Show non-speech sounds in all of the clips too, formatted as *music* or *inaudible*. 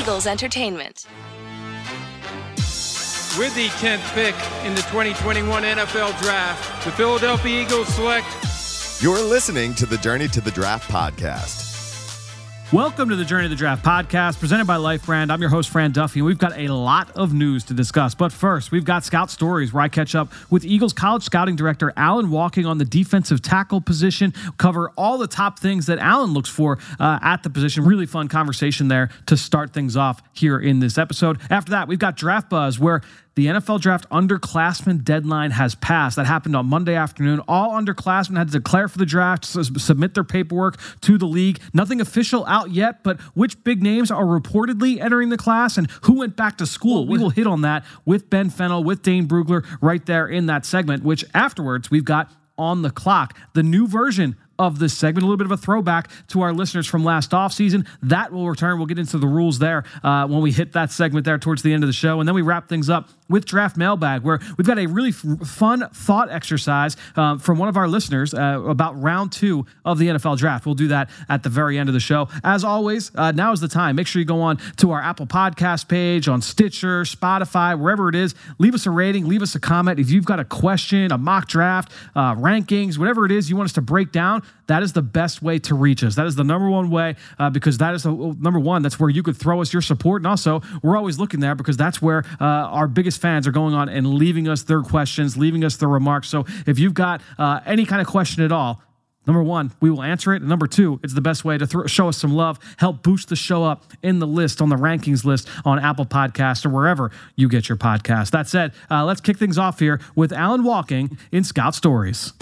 Eagles Entertainment. With the 10th pick in the 2021 NFL Draft, the Philadelphia Eagles select. You're listening to the Journey to the Draft podcast. Welcome to the Journey of the Draft podcast presented by Life Brand. I'm your host, Fran Duffy, and we've got a lot of news to discuss. But first, we've got Scout Stories where I catch up with Eagles college scouting director Alan Wolking on the defensive tackle position, cover all the top things that Alan looks for uh, at the position. Really fun conversation there to start things off here in this episode. After that, we've got Draft Buzz where the NFL draft underclassmen deadline has passed. That happened on Monday afternoon. All underclassmen had to declare for the draft, submit their paperwork to the league. Nothing official out yet, but which big names are reportedly entering the class and who went back to school? We will hit on that with Ben Fennell, with Dane Brugler right there in that segment, which afterwards we've got on the clock. The new version of this segment, a little bit of a throwback to our listeners from last offseason. That will return. We'll get into the rules there uh, when we hit that segment there towards the end of the show. And then we wrap things up with Draft Mailbag, where we've got a really f- fun thought exercise um, from one of our listeners uh, about round two of the NFL Draft. We'll do that at the very end of the show. As always, uh, now is the time. Make sure you go on to our Apple Podcast page, on Stitcher, Spotify, wherever it is. Leave us a rating, leave us a comment. If you've got a question, a mock draft, uh, rankings, whatever it is you want us to break down, that is the best way to reach us. That is the number one way uh, because that is the number one. That's where you could throw us your support. And also, we're always looking there because that's where uh, our biggest fans are going on and leaving us their questions, leaving us their remarks. So if you've got uh, any kind of question at all, Number one, we will answer it. And number two, it's the best way to th- show us some love, help boost the show up in the list, on the rankings list, on Apple Podcasts, or wherever you get your podcast. That said, uh, let's kick things off here with Alan Wolking in Scout Stories.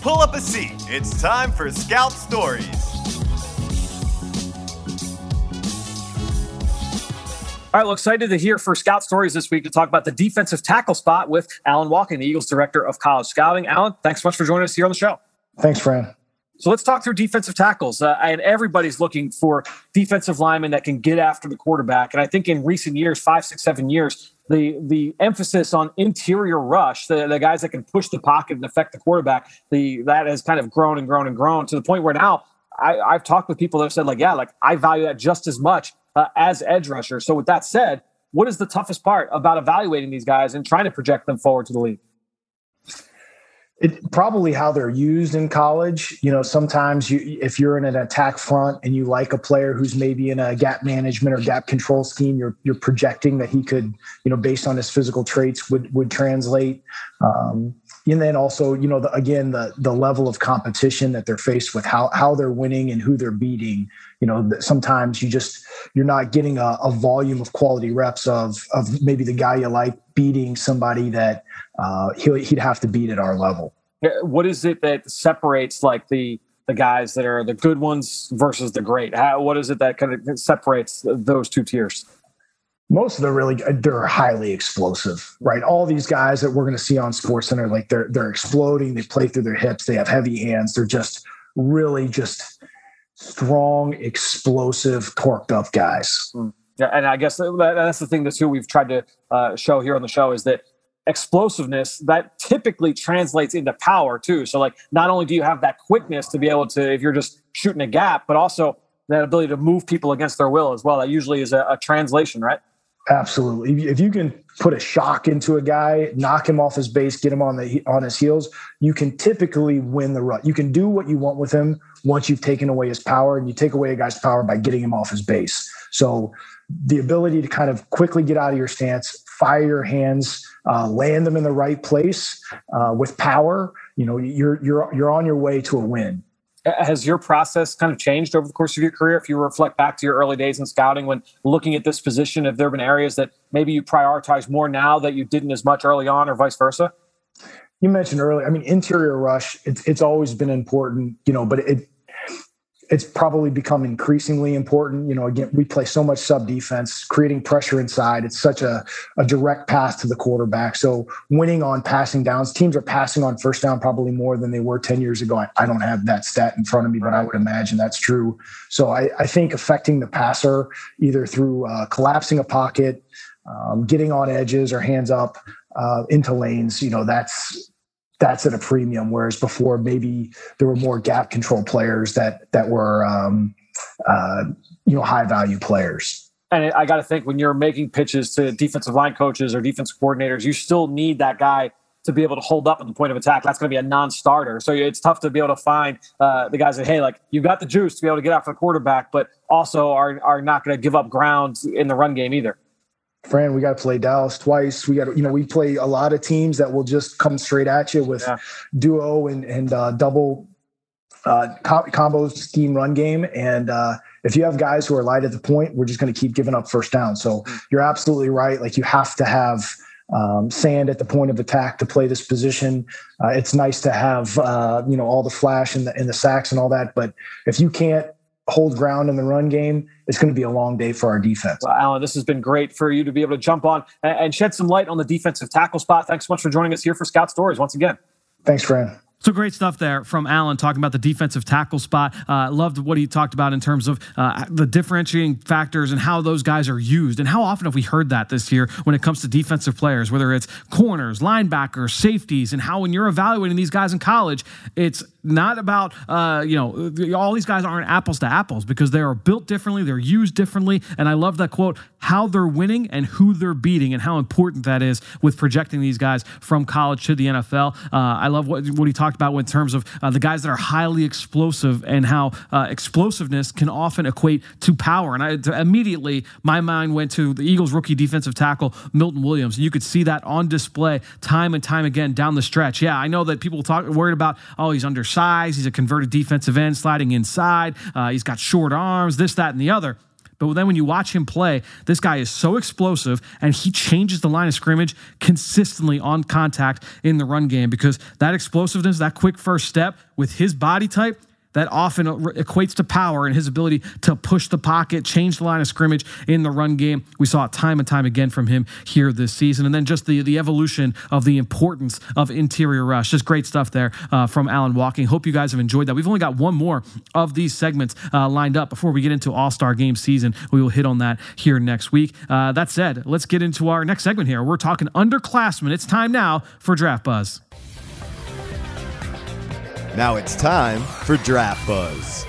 Pull up a seat. It's time for Scout Stories. All right, well, excited to hear for Scout Stories this week to talk about the defensive tackle spot with Alan Wolking, the Eagles Director of College Scouting. Alan, thanks so much for joining us here on the show. Thanks, Fran. So let's talk through defensive tackles. Uh, and everybody's looking for defensive linemen that can get after the quarterback. And I think in recent years, five, six, seven years, the the emphasis on interior rush, the, the guys that can push the pocket and affect the quarterback, the that has kind of grown and grown and grown to the point where now I, I've talked with people that have said like, yeah, like I value that just as much uh, as edge rusher. So with that said, what is the toughest part about evaluating these guys and trying to project them forward to the league? It, probably how they're used in college. You know, sometimes you if you're in an attack front and you like a player who's maybe in a gap management or gap control scheme, you're you're projecting that he could, you know, based on his physical traits, would would translate. Um, and then also, you know, the, again, the the level of competition that they're faced with, how how they're winning and who they're beating. You know, sometimes you just you're not getting a, a volume of quality reps of of maybe the guy you like beating somebody that uh, he'd have to beat at our level. What is it that separates like the the guys that are the good ones versus the great? How, what is it that kind of separates those two tiers? Most of them really they're highly explosive, right? All these guys that we're going to see on Sports Center, like they're they're exploding. They play through their hips. They have heavy hands. They're just really just strong, explosive, torqued up guys. Mm. Yeah, and I guess that's the thing that too we've tried to uh, show here on the show is that explosiveness that typically translates into power too. So like not only do you have that quickness to be able to if you're just shooting a gap, but also that ability to move people against their will as well. That usually is a, a translation, right? Absolutely. If you can put a shock into a guy, knock him off his base, get him on the on his heels, you can typically win the rut. You can do what you want with him once you've taken away his power, and you take away a guy's power by getting him off his base. So the ability to kind of quickly get out of your stance, fire your hands, uh, land them in the right place uh, with power, you know, you're you're you're on your way to a win. Has your process kind of changed over the course of your career? If you reflect back to your early days in scouting, when looking at this position, have there been areas that maybe you prioritize more now that you didn't as much early on, or vice versa? You mentioned earlier. I mean, interior rush. It's it's always been important, you know, but it it's probably become increasingly important. You know, again, we play so much sub defense, creating pressure inside. It's such a, a direct path to the quarterback. So winning on passing downs, teams are passing on first down probably more than they were 10 years ago. I, I don't have that stat in front of me, but I would imagine that's true. So I, I think affecting the passer either through uh, collapsing a pocket, um, getting on edges or hands up uh, into lanes, you know, that's that's at a premium. Whereas before, maybe there were more gap control players that that were um, uh, you know high value players. And I got to think when you're making pitches to defensive line coaches or defensive coordinators, you still need that guy to be able to hold up at the point of attack. That's going to be a non-starter. So it's tough to be able to find uh, the guys that hey, like you've got the juice to be able to get after the quarterback, but also are are not going to give up ground in the run game either. Fran, we got to play Dallas twice. We got to, you know, we play a lot of teams that will just come straight at you with yeah. duo and and uh, double uh, combo scheme run game. And uh, if you have guys who are light at the point, we're just going to keep giving up first down. So mm. you're absolutely right. Like you have to have um, sand at the point of attack to play this position. Uh, it's nice to have uh, you know all the flash and the in the sacks and all that, but if you can't hold ground in the run game, it's going to be a long day for our defense. Well, Alan, this has been great for you to be able to jump on and shed some light on the defensive tackle spot. Thanks so much for joining us here for Scout Stories once again. Thanks, Fran. So great stuff there from Alan talking about the defensive tackle spot. Uh, loved what he talked about in terms of uh, the differentiating factors and how those guys are used. And how often have we heard that this year when it comes to defensive players, whether it's corners, linebackers, safeties, and how when you're evaluating these guys in college, it's not about uh, you know all these guys aren't apples to apples because they are built differently, they're used differently. And I love that quote: how they're winning and who they're beating, and how important that is with projecting these guys from college to the NFL. Uh, I love what what he talked talked about in terms of uh, the guys that are highly explosive and how uh, explosiveness can often equate to power. And I immediately my mind went to the Eagles rookie defensive tackle Milton Williams, you could see that on display time and time again down the stretch. Yeah, I know that people talk worried about oh he's undersized, he's a converted defensive end sliding inside, uh, he's got short arms, this that and the other. But then when you watch him play, this guy is so explosive and he changes the line of scrimmage consistently on contact in the run game because that explosiveness, that quick first step with his body type, that often equates to power and his ability to push the pocket, change the line of scrimmage in the run game. We saw it time and time again from him here this season. And then just the, the evolution of the importance of interior rush. Just great stuff there uh, from Alan Wolking. Hope you guys have enjoyed that. We've only got one more of these segments uh, lined up before we get into All Star game season. We will hit on that here next week. Uh, that said, let's get into our next segment here. We're talking underclassmen. It's time now for Draft Buzz. Now it's time for Draft Buzz.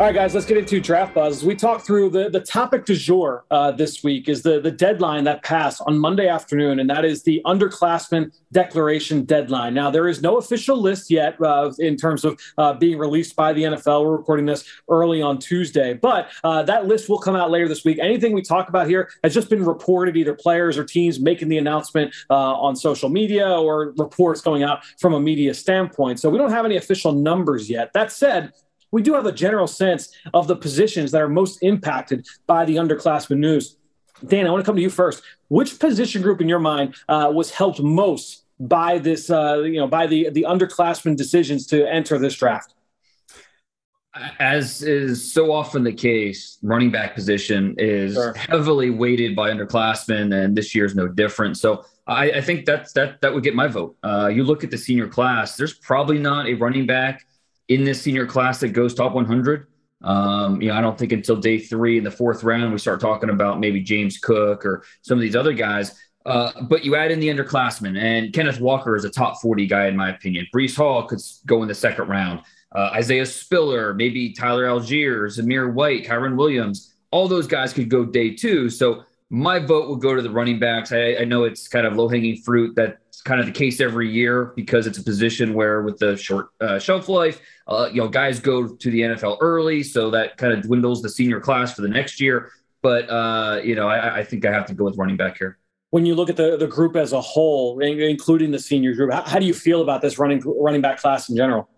All right, guys, let's get into draft buzz. We talked through the, the topic du jour uh, this week is the, the deadline that passed on Monday afternoon, and that is the underclassmen declaration deadline. Now, there is no official list yet uh, in terms of uh, being released by the NFL. We're recording this early on Tuesday, but uh, that list will come out later this week. Anything we talk about here has just been reported, either players or teams making the announcement uh, on social media or reports going out from a media standpoint. So we don't have any official numbers yet. That said, we do have a general sense of the positions that are most impacted by the underclassmen news. Dan, I want to come to you first. Which position group in your mind uh, was helped most by this, uh, you know, by the the underclassmen decisions to enter this draft? As is so often the case, running back position is sure. heavily weighted by underclassmen, and this year is no different. So I, I think that's that that would get my vote. Uh, you look at the senior class; there's probably not a running back in this senior class that goes top 100. Um, you know, I don't think until day three in the fourth round we start talking about maybe James Cook or some of these other guys. Uh, but you add in the underclassmen, and Kenneth Walker is a top 40 guy in my opinion. Breece Hall could go in the second round. Uh, Isaiah Spiller, maybe Tyler Allgeier, Zamir White, Kyren Williams, all those guys could go day two. So my vote would go to the running backs. I, I know it's kind of low hanging fruit. That's kind of the case every year because it's a position where, with the short uh, shelf life, uh, you know, guys go to the NFL early, so that kind of dwindles the senior class for the next year. But uh, you know, I, I, think I have to go with running back here. When you look at the, the group as a whole, including the senior group, how, how do you feel about this running running back class in general?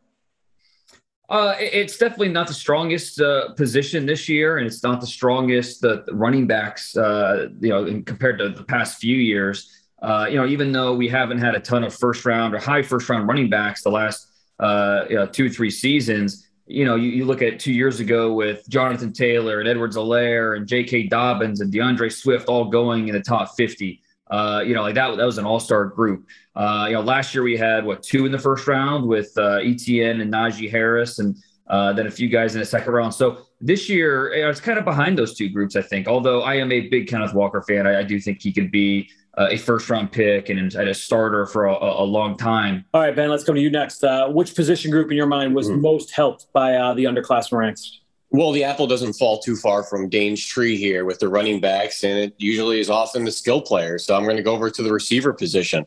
Uh, it's definitely not the strongest uh, position this year, and it's not the strongest the, the running backs. Uh, you know, compared to the past few years. Uh, you know, even though we haven't had a ton of first round or high first round running backs the last uh, you know, two three seasons. You know, you, you, look at two years ago with Jonathan Taylor and Edwards-Helaire and J.K. Dobbins and D'Andre Swift all going in the top 50. Uh, you know, like that, that was an all-star group. Uh, you know, last year we had what two in the first round with uh, Etienne and Najee Harris, and uh, then a few guys in the second round. So this year, it's kind of behind those two groups, I think. Although I am a big Kenneth Walker fan, I, I do think he could be uh, a first round pick and, and a starter for a, a, long time. All right, Ben, let's come to you next. Uh, which position group in your mind was mm. most helped by uh, the underclassmen ranks? Well, the apple doesn't fall too far from Dane's tree here with the running backs, and it usually is often the skill players. So I'm going to go over to the receiver position,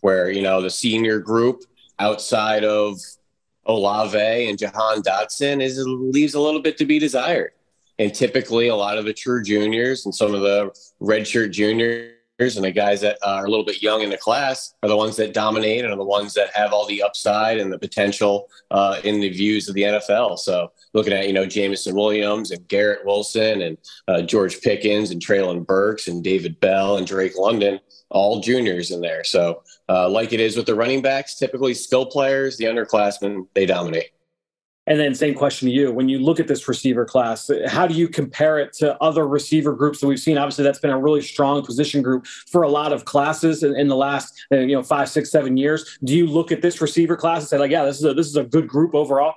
where you know the senior group outside of Olave and Jahan Dotson is leaves a little bit to be desired. And typically, a lot of the true juniors and some of the redshirt juniors and the guys that are a little bit young in the class are the ones that dominate and are the ones that have all the upside and the potential uh, in the views of the NFL. So looking at, you know, Jameson Williams and Garrett Wilson and uh, George Pickens and Treylon Burks and David Bell and Drake London, all juniors in there. So uh, like it is with the running backs, typically skill players, the underclassmen, they dominate. And then, same question to you. When you look at this receiver class, how do you compare it to other receiver groups that we've seen? Obviously, that's been a really strong position group for a lot of classes in, in the last, uh, you know, five, six, seven years. Do you look at this receiver class and say, like, yeah, this is a, this is a good group overall?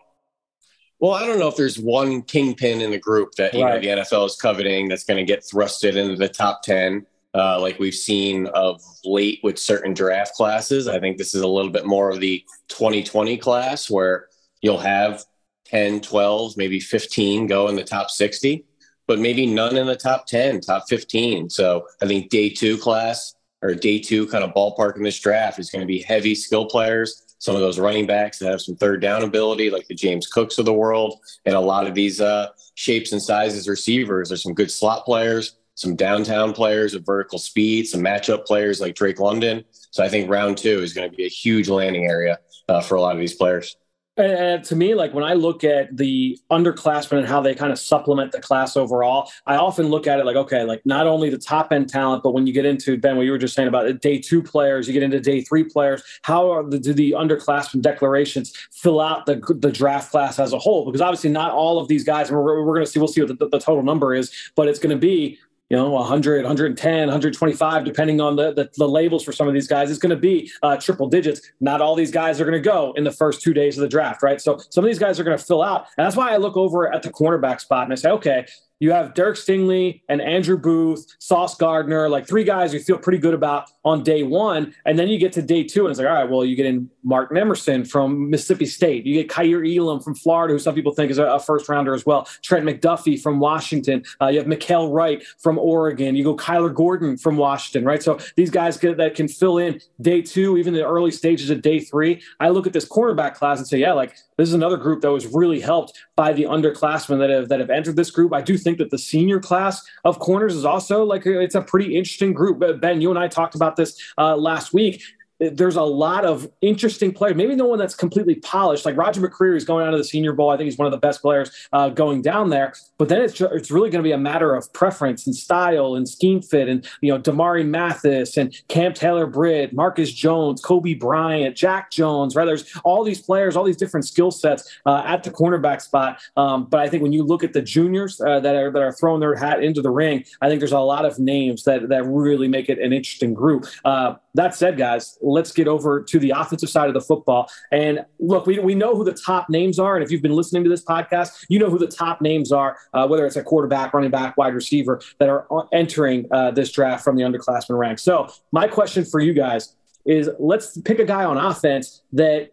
Well, I don't know if there's one kingpin in the group that you right. know the NFL is coveting that's going to get thrusted into the top ten, uh, like we've seen of late with certain draft classes. I think this is a little bit more of the 2020 class where you'll have 10, 12, maybe 15 go in the top 60, but maybe none in the top 10, top 15. So I think day two class or day two kind of ballpark in this draft is going to be heavy skill players. Some of those running backs that have some third down ability, like the James Cooks of the world, and a lot of these uh, shapes and sizes receivers. There's some good slot players, some downtown players of vertical speed, some matchup players like Drake London. So I think round two is going to be a huge landing area uh, for a lot of these players. And to me, like when I look at the underclassmen and how they kind of supplement the class overall, I often look at it like, okay, like not only the top end talent, but when you get into Ben, what you were just saying about day two players, you get into day three players, how are the, do the underclassmen declarations fill out the, the draft class as a whole? Because obviously not all of these guys, we're, we're going to see, we'll see what the, the total number is, but it's going to be you know 100 110 125 depending on the, the, the labels for some of these guys it's going to be uh, triple digits. Not all these guys are going to go in the first two days of the draft right? So some of these guys are going to fill out. And that's why i look over at the cornerback spot and i say okay you have Derek Stingley and Andrew Booth, Sauce Gardner, like three guys you feel pretty good about on day one. And then you get to day two, and it's like, all right, well, you get in Martin Emerson from Mississippi State. You get Kaiir Elam from Florida, who some people think is a, first rounder as well. Trent McDuffie from Washington. Uh, you have Mykael Wright from Oregon. You go Kyler Gordon from Washington, right? So these guys get, that can fill in day two, even the early stages of day three. I look at this cornerback class and say, yeah, like this is another group that was really helped by the underclassmen that have that have entered this group. I do think that the senior class of corners is also like it's a pretty interesting group. Ben, you and I talked about this uh, last week there's a lot of interesting players. Maybe no one that's completely polished. Like Roger McCreary is going out of the Senior Bowl. I think he's one of the best players uh, going down there. But then it's it's really going to be a matter of preference and style and scheme fit. And you know, Damari Mathis and Cam Taylor Britt, Marcus Jones, Coby Bryant, Jack Jones. Right? There's all these players, all these different skill sets uh, at the cornerback spot. Um, but I think when you look at the juniors uh, that are that are throwing their hat into the ring, I think there's a lot of names that that really make it an interesting group. Uh, that said, guys, let's get over to the offensive side of the football. And look, we, we know who the top names are. And if you've been listening to this podcast, you know who the top names are, uh, whether it's a quarterback, running back, wide receiver that are entering uh, this draft from the underclassmen ranks. So, my question for you guys is let's pick a guy on offense that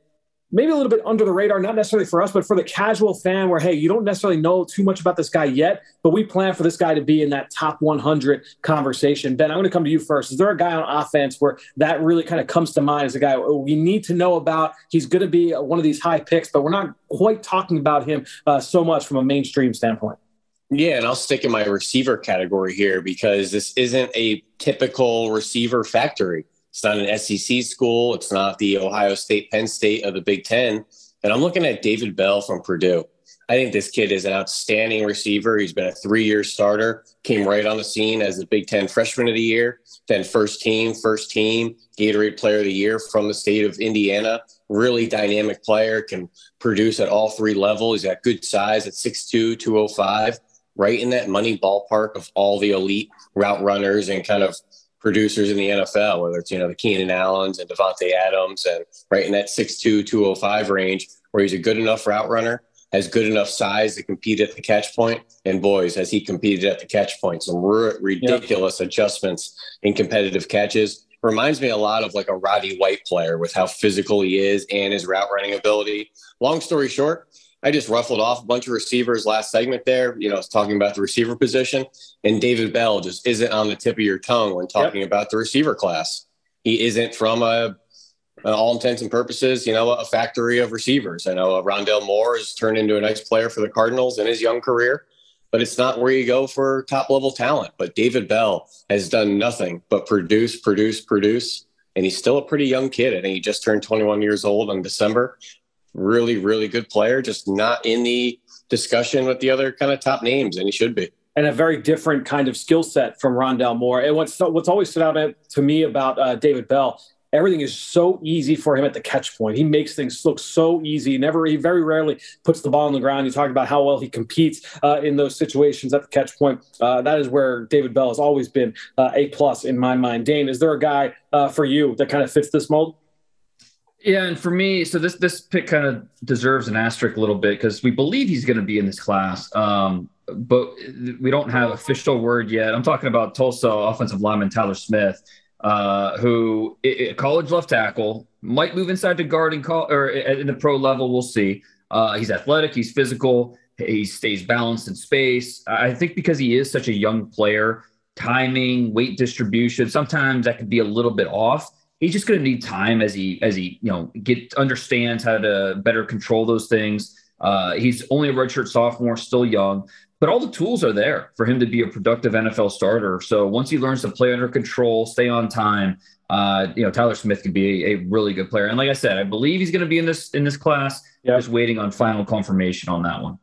maybe a little bit under the radar, not necessarily for us, but for the casual fan where, hey, you don't necessarily know too much about this guy yet, but we plan for this guy to be in that top 100 conversation. Ben, I'm going to come to you first. Is there a guy on offense where that really kind of comes to mind as a guy we need to know about? He's going to be one of these high picks, but we're not quite talking about him uh, so much from a mainstream standpoint. Yeah, and I'll stick in my receiver category here because this isn't a typical receiver factory. It's not an SEC school. It's not the Ohio State, Penn State of the Big Ten. And I'm looking at David Bell from Purdue. I think this kid is an outstanding receiver. He's been a three year starter, came right on the scene as the Big Ten freshman of the year, then first team, first team, Gatorade player of the year from the state of Indiana. Really dynamic player, can produce at all three levels. He's got good size at 6'2, 205, right in that money ballpark of all the elite route runners and kind of producers in the NFL, whether it's, you know, the Keenan Allens and Davante Adams and right in that 6'2, 205 range, where he's a good enough route runner, has good enough size to compete at the catch point. And boys, has he competed at the catch point? Some r- ridiculous yep. adjustments in competitive catches. Reminds me a lot of like a Roddy White player with how physical he is and his route running ability. Long story short, I just ruffled off a bunch of receivers last segment there. You know, I was talking about the receiver position, and David Bell just isn't on the tip of your tongue when talking yep. about the receiver class. He isn't from a, all intents and purposes, you know, a factory of receivers. I know uh, Rondale Moore has turned into a nice player for the Cardinals in his young career, but it's not where you go for top level talent. But David Bell has done nothing but produce, produce, produce. And he's still a pretty young kid. I think he just turned 21 years old in December really, really good player, just not in the discussion with the other kind of top names, and he should be. And a very different kind of skill set from Rondale Moore. And what's what's always stood out to me about uh, David Bell, everything is so easy for him at the catch point. He makes things look so easy. Never, he very rarely puts the ball on the ground. You talked about how well he competes uh, in those situations at the catch point. Uh, that is where David Bell has always been uh, a plus in my mind. Dane, is there a guy uh, for you that kind of fits this mold? Yeah, and for me, so this this pick kind of deserves an asterisk a little bit because we believe he's going to be in this class, um, but we don't have official word yet. I'm talking about Tulsa offensive lineman Tyler Smith, uh, who a college left tackle might move inside to guard and call or in the pro level. We'll see. Uh, he's athletic, he's physical, he stays balanced in space. I think because he is such a young player, timing, weight distribution, sometimes that could be a little bit off he's just going to need time as he as he you know get understands how to better control those things. Uh, he's only a redshirt sophomore, still young, but all the tools are there for him to be a productive NFL starter. So once he learns to play under control, stay on time, uh, you know, Tyler Smith could be a, a, really good player. And like I said, I believe he's going to be in this in this class. Yep. Just waiting on final confirmation on that one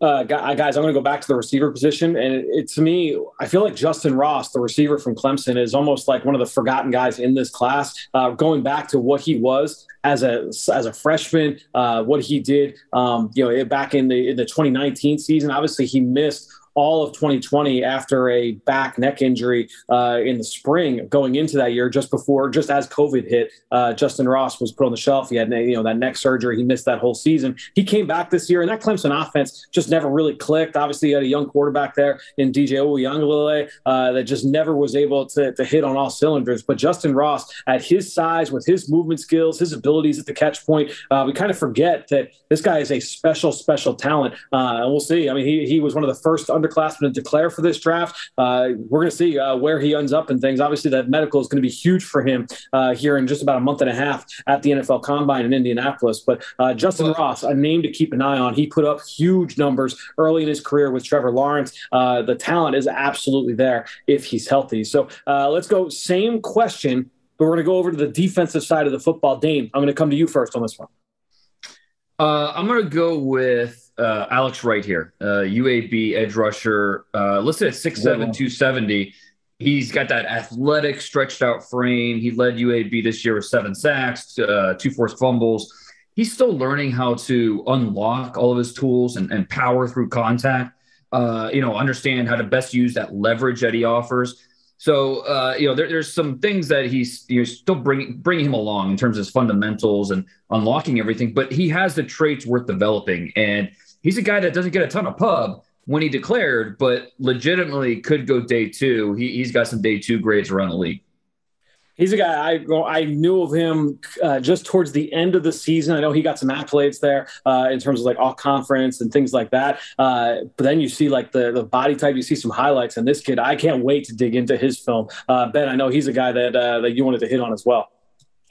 uh, guys, I'm going to go back to the receiver position. And it, it, to me, I feel like Justin Ross, the receiver from Clemson, is almost like one of the forgotten guys in this class. Uh, going back to what he was as a as a freshman, uh, what he did, um, you know, back in the in the 2019 season. Obviously, he missed all of 2020 after a back neck injury uh, in the spring going into that year, just before, just as COVID hit. Uh, Justin Ross was put on the shelf. He had you know that neck surgery. He missed that whole season. He came back this year, and that Clemson offense just never really clicked. Obviously, you had a young quarterback there in DJ Uiagalelei uh, that just never was able to, to hit on all cylinders. But Justin Ross, at his size, with his movement skills, his abilities at the catch point, uh, we kind of forget that this guy is a special, special talent. Uh, and we'll see. I mean, he, he was one of the first under underclassmen to declare for this draft. Uh, we're going to see uh, where he ends up and things. Obviously, that medical is going to be huge for him uh, here in just about a month and a half at the NFL Combine in Indianapolis. But uh, Justin Ross, a name to keep an eye on. He put up huge numbers early in his career with Trevor Lawrence. Uh, the talent is absolutely there if he's healthy. So uh, let's go. Same question, but we're going to go over to the defensive side of the football. Dane, I'm going to come to you first on this one. I'm going to go with uh, Alex Wright here, uh, UAB edge rusher, uh, listed at 6'7, 270. He's got that athletic, stretched out frame. He led UAB this year with seven sacks, uh, two forced fumbles. He's still learning how to unlock all of his tools and, and power through contact. Uh, you know, understand how to best use that leverage that he offers. So uh, you know, there, there's some things that he's you know, still bringing bringing him along in terms of his fundamentals and unlocking everything. But he has the traits worth developing, and he's a guy that doesn't get a ton of pub when he declared, but legitimately could go day two. He, has got some day two grades around the league. He's a guy I I knew of him uh, just towards the end of the season. I know he got some accolades there uh, in terms of like all conference and things like that. Uh, but then you see like the the body type. You see some highlights, and this kid, I can't wait to dig into his film. Uh, ben, I know he's a guy that uh, that you wanted to hit on as well.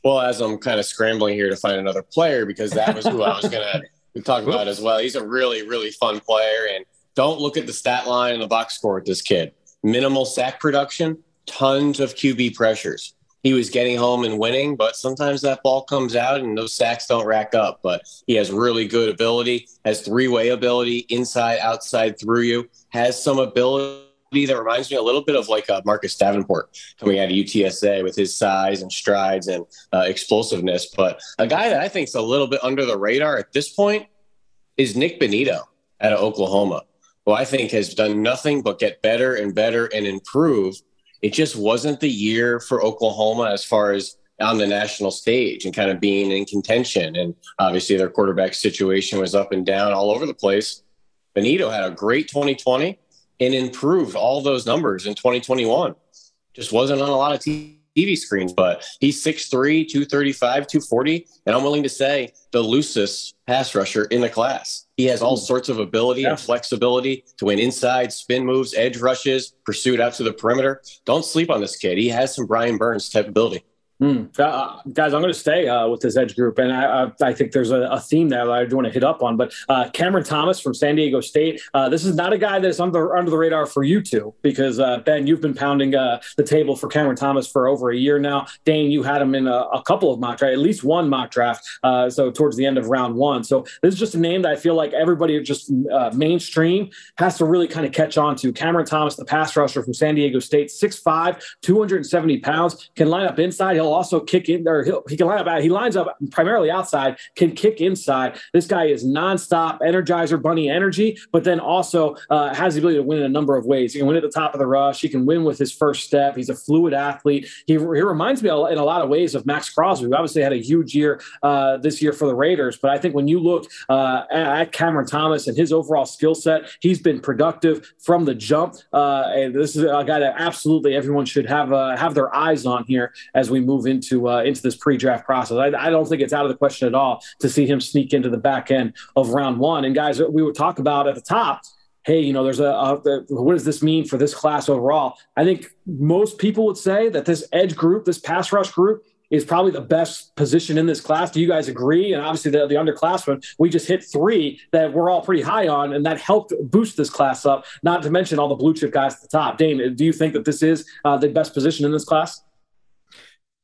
Well, as I'm kind of scrambling here to find another player because that was who I was gonna *laughs* we talk about as well. He's a really, really fun player. And don't look at the stat line and the box score with this kid. Minimal sack production, tons of QB pressures. He was getting home and winning, but sometimes that ball comes out and those sacks don't rack up. But he has really good ability, has three way ability, inside, outside, through you, has some ability that reminds me a little bit of like uh, Marcus Davenport coming out of UTSA with his size and strides and uh, explosiveness. But a guy that I think is a little bit under the radar at this point is Nik Bonitto out of Oklahoma, who I think has done nothing but get better and better and improve. It just wasn't the year for Oklahoma as far as on the national stage and kind of being in contention. And obviously, their quarterback situation was up and down all over the place. Bonitto had a great 2020 and improved all those numbers in 2021. Just wasn't on a lot of TV screens, but he's 6'3, 235, 240. And I'm willing to say the loosest pass rusher in the class. He has all hmm. sorts of ability yeah. and flexibility to win inside, spin moves, edge rushes, pursuit out to the perimeter. Don't sleep on this kid. He has some Brian Burns type ability. Mm. Uh, guys, I'm going to stay uh, with this edge group, and I, I, I think there's a, a, theme there that I want to hit up on. But uh, Cameron Thomas from San Diego State, uh, this is not a guy that's under under the radar for you two, because uh, Ben, you've been pounding uh, the table for Cameron Thomas for over a year now. Dane, you had him in a, a couple of mock draft, at least one mock draft, so towards the end of round one. So this is just a name that I feel like everybody just mainstream has to really kind of catch on to. Cameron Thomas, the pass rusher from San Diego State, 6'5", 270 pounds, can line up inside. He'll also kick in there. He can line up. He lines up primarily outside. Can kick inside. This guy is nonstop Energizer Bunny energy, but then also uh, has the ability to win in a number of ways. He can win at the top of the rush. He can win with his first step. He's a fluid athlete. He, he reminds me in a lot of ways of Maxx Crosby, who obviously had a huge year uh, this year for the Raiders. But I think when you look uh, at Cameron Thomas and his overall skill set, he's been productive from the jump. Uh, and this is a guy that absolutely everyone should have uh, have their eyes on here as we move into uh, into this pre-draft process. I, I, don't think it's out of the question at all to see him sneak into the back end of round one. And guys, we would talk about at the top. Hey, you know, there's a, a, a what does this mean for this class overall? I think most people would say that this edge group, this pass rush group, is probably the best position in this class. Do you guys agree? And obviously, the, the underclassmen, we just hit three that we're all pretty high on, and that helped boost this class up. Not to mention all the blue chip guys at the top. Dane, do you think that this is uh, the best position in this class?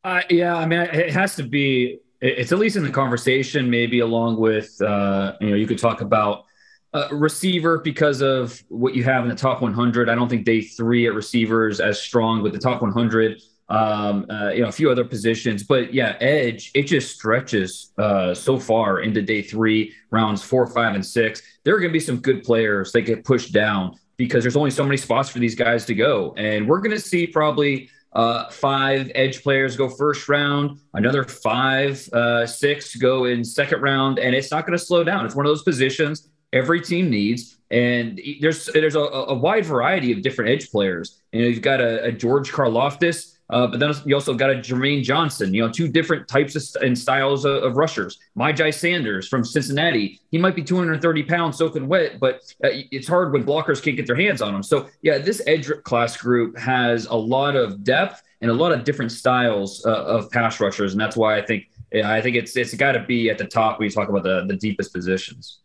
Uh, yeah, I mean, it has to be. It's at least in the conversation, maybe along with uh, you know, you could talk about uh, receiver because of what you have in the top 100. I don't think day three at receivers as strong with the top 100. Um, uh, you know, a few other positions, but yeah, edge it just stretches uh, so far into day three, rounds four, five, and six. There are going to be some good players that get pushed down because there's only so many spots for these guys to go, and we're going to see probably uh, five edge players go first round, another five, uh, six go in second round, and it's not going to slow down. It's one of those positions every team needs, and there's there's a, a wide variety of different edge players. You know, you've got a, a George Karlaftis uh, but then you also got a Jermaine Johnson, you know, two different types of, and styles of, of rushers. Myjai Sanders from Cincinnati, he might be 230 pounds soaking wet, but uh, it's hard when blockers can't get their hands on him. So, yeah, this edge class group has a lot of depth and a lot of different styles uh, of pass rushers. And that's why I think I think it's it's got to be at the top when you talk about the, the deepest positions.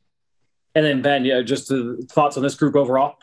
And then, Ben, yeah, just thoughts on this group overall?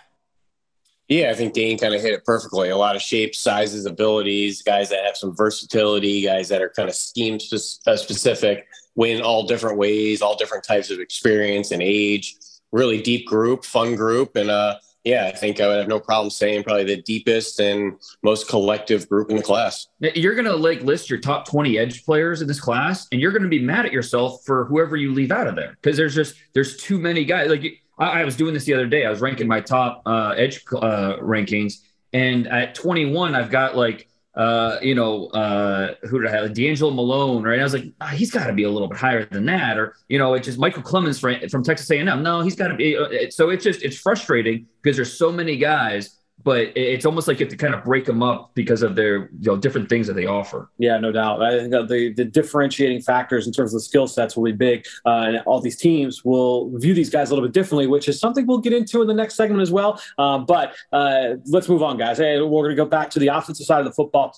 Yeah, I think Dane kind of hit it perfectly. A lot of shapes, sizes, abilities, guys that have some versatility, guys that are kind of scheme uh, specific, win all different ways, all different types of experience and age. Really deep group, fun group, and uh, yeah, I think I would have no problem saying probably the deepest and most collective group in the class. You're gonna like list your top 20 edge players in this class, and you're gonna be mad at yourself for whoever you leave out of there because there's just there's too many guys. Like I, I, was doing this the other day. I was ranking my top uh, edge uh, rankings, and at 21, I've got like uh, you know, uh, who did I have? DeAngelo Malone, right? I was like, oh, he's got to be a little bit higher than that, or you know, it's just Micheal Clemons from, from Texas A&M. No, he's got to be. Uh, so it's just it's frustrating because there's so many guys but it's almost like you have to kind of break them up because of their you know different things that they offer. Yeah, no doubt. I think the the differentiating factors in terms of the skill sets will be big, uh, and all these teams will view these guys a little bit differently, which is something we'll get into in the next segment as well. Uh, but uh, let's move on, guys. Hey, we're going to go back to the offensive side of the football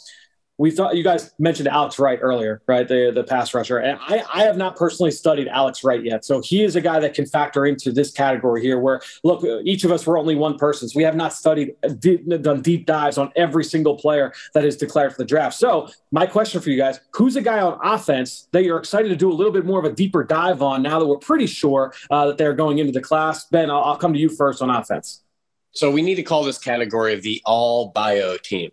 we thought you guys mentioned Alex Wright earlier, right? The the pass rusher, and I, I have not personally studied Alex Wright yet, so he is a guy that can factor into this category here. Where look, each of us were only one person, so we have not studied deep, done deep dives on every single player that is declared for the draft. So my question for you guys: Who's a guy on offense that you're excited to do a little bit more of a deeper dive on now that we're pretty sure uh, that they're going into the class? Ben, I'll, I'll come to you first on offense. So we need to call this category the all bio team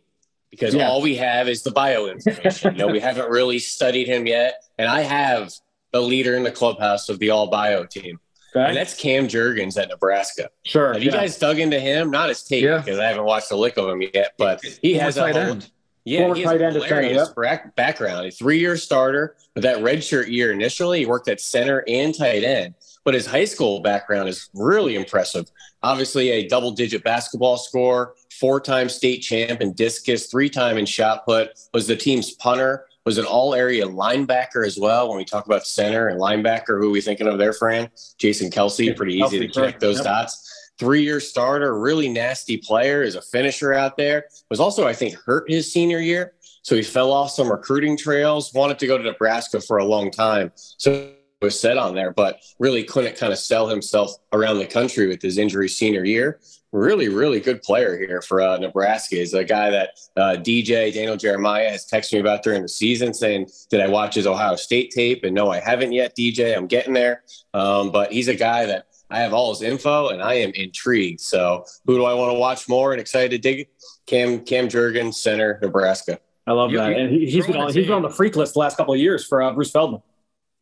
because yeah. all we have is the bio information. you know, we haven't really studied him yet. And I have the leader in the clubhouse of the all bio team. Okay. And that's Cam Jurgens at Nebraska. Sure. Have you guys dug into him? Not his tape yeah. because I haven't watched a lick of him yet, but he has a whole, yeah, Former he has a hilarious yep. background. A three-year starter, but that redshirt year initially, he worked at center and tight end. But his high school background is really impressive. Obviously, a double-digit basketball score, four-time state champ in discus, three-time in shot put, was the team's punter, was an all area linebacker as well. When we talk about center and linebacker, who are we thinking of there, Fran? Jason Kelce, pretty easy to connect those yep. dots. Three year starter, really nasty player, is a finisher out there. Was also, I think, hurt his senior year. So he fell off some recruiting trails, wanted to go to Nebraska for a long time. So was set on there, but really couldn't kind of sell himself around the country with his injury senior year. Really, really good player here for uh, Nebraska. Is a guy that uh, DJ Daniel Jeremiah has texted me about during the season, saying, "Did I watch his Ohio State tape?" And no, I haven't yet. DJ, I'm getting there. Um, but he's a guy that I have all his info, and I am intrigued. So, who do I want to watch more and excited to dig? Cam Cam Jurgens, center, Nebraska. I love you, that, and he, has been on, he's been on the freak list the last couple of years for uh, Bruce Feldman.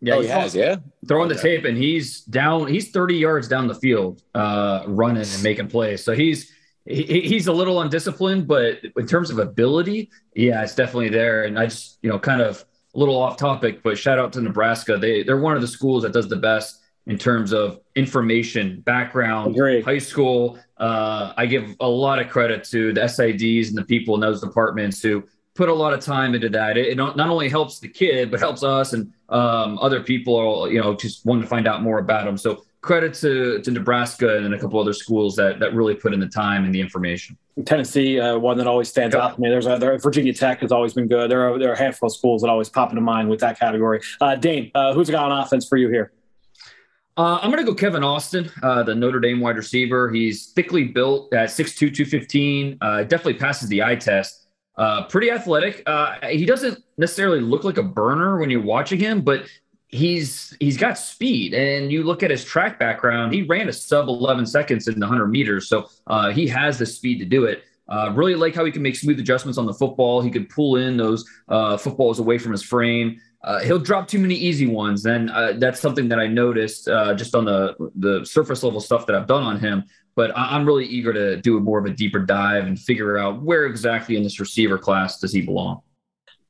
Yeah, oh, he has. Yeah, throwing the tape, and he's down. He's 30 yards down the field, uh, running and making plays. So he's he, he's a little undisciplined, but in terms of ability, yeah, it's definitely there. And I just you know kind of a little off topic, but shout out to Nebraska. They they're one of the schools that does the best in terms of information, background, high school. Uh, I give a lot of credit to the SIDs and the people in those departments who put a lot of time into that. It, it not only helps the kid, but helps us and um, other people, you know, just want to find out more about them. So credit to, to Nebraska and a couple other schools that that really put in the time and the information. Tennessee, uh, one that always stands yep. out to me. There's a, there, Virginia Tech has always been good. There are there are a handful of schools that always pop into mind with that category. Uh, Dane, uh, who's got on offense for you here? Uh, I'm going to go Kevin Austin, uh, the Notre Dame wide receiver. He's thickly built at 6'2", 215. Uh, definitely passes the eye test. Uh, pretty athletic. Uh, he doesn't necessarily look like a burner when you're watching him, but he's he's got speed. And you look at his track background; he ran a sub 11 seconds in the 100 meters, so uh, he has the speed to do it. Uh, really like how he can make smooth adjustments on the football. He could pull in those uh, footballs away from his frame. Uh, he'll drop too many easy ones. and that's something that I noticed just on the the surface level stuff that I've done on him but I'm really eager to do a more of a deeper dive and figure out where exactly in this receiver class does he belong.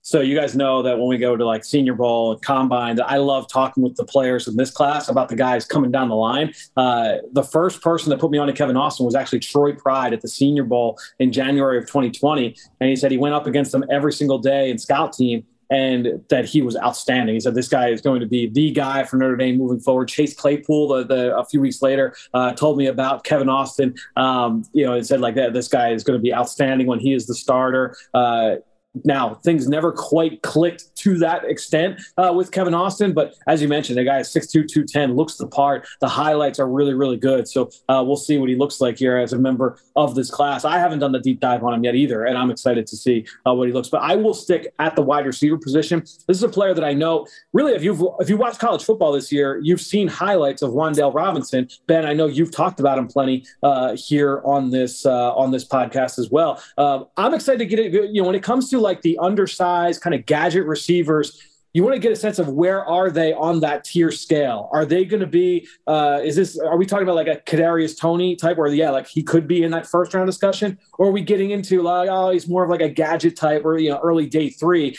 So you guys know that when we go to like Senior Bowl, and Combine, that I love talking with the players in this class about the guys coming down the line. Uh, the first person that put me on to Kevin Austin was actually Troy Pride at the Senior Bowl in January of 2020, and he said he went up against them every single day in scout team, and that he was outstanding. He said this guy is going to be the guy for Notre Dame moving forward. Chase Claypool, the, the a few weeks later, uh, told me about Kevin Austin. Um, you know, and said like that this guy is going to be outstanding when he is the starter. Uh, now, things never quite clicked to that extent uh, with Kevin Austin, but as you mentioned, the guy is 6'2, 210, looks the part. The highlights are really, really good. So uh, we'll see what he looks like here as a member of this class. I haven't done the deep dive on him yet either, and I'm excited to see uh, what he looks. But I will stick at the wide receiver position. This is a player that I know really, if you've if you watched college football this year, you've seen highlights of Wan'Dale Robinson. Ben, I know you've talked about him plenty uh, here on this uh, on this podcast as well. Uh, I'm excited to get it. You know, when it comes to like the undersized kind of gadget receivers you want to get a sense of where are they on that tier scale? Are they going to be uh, is this are we talking about like a Kadarius Toney type where yeah like he could be in that first round discussion? Or are we getting into like oh he's more of like a gadget type or you know early day three?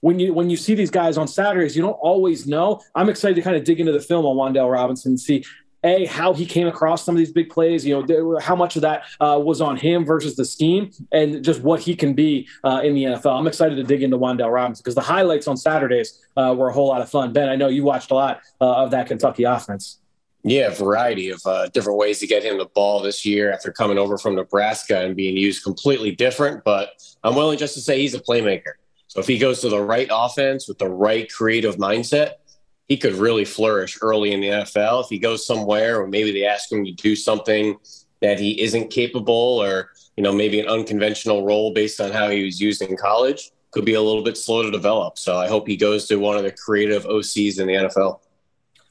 When you when you see these guys on Saturdays, you don't always know. I'm excited to kind of dig into the film on Wan'Dale Robinson and see a how he came across some of these big plays. You know, how much of that uh, was on him versus the scheme, and just what he can be uh, in the NFL. I'm excited to dig into Wan'Dale Robinson because the highlights on Saturdays uh, were a whole lot of fun. Ben, I know you watched a lot uh, of that Kentucky offense. Yeah, a variety of uh, different ways to get him the ball this year after coming over from Nebraska and being used completely different. But I'm willing just to say he's a playmaker. So if he goes to the right offense with the right creative mindset, he could really flourish early in the NFL if he goes somewhere or maybe they ask him to do something that he isn't capable or you know maybe an unconventional role based on how he was used in college could be a little bit slow to develop. So I hope he goes to one of the creative OCs in the NFL.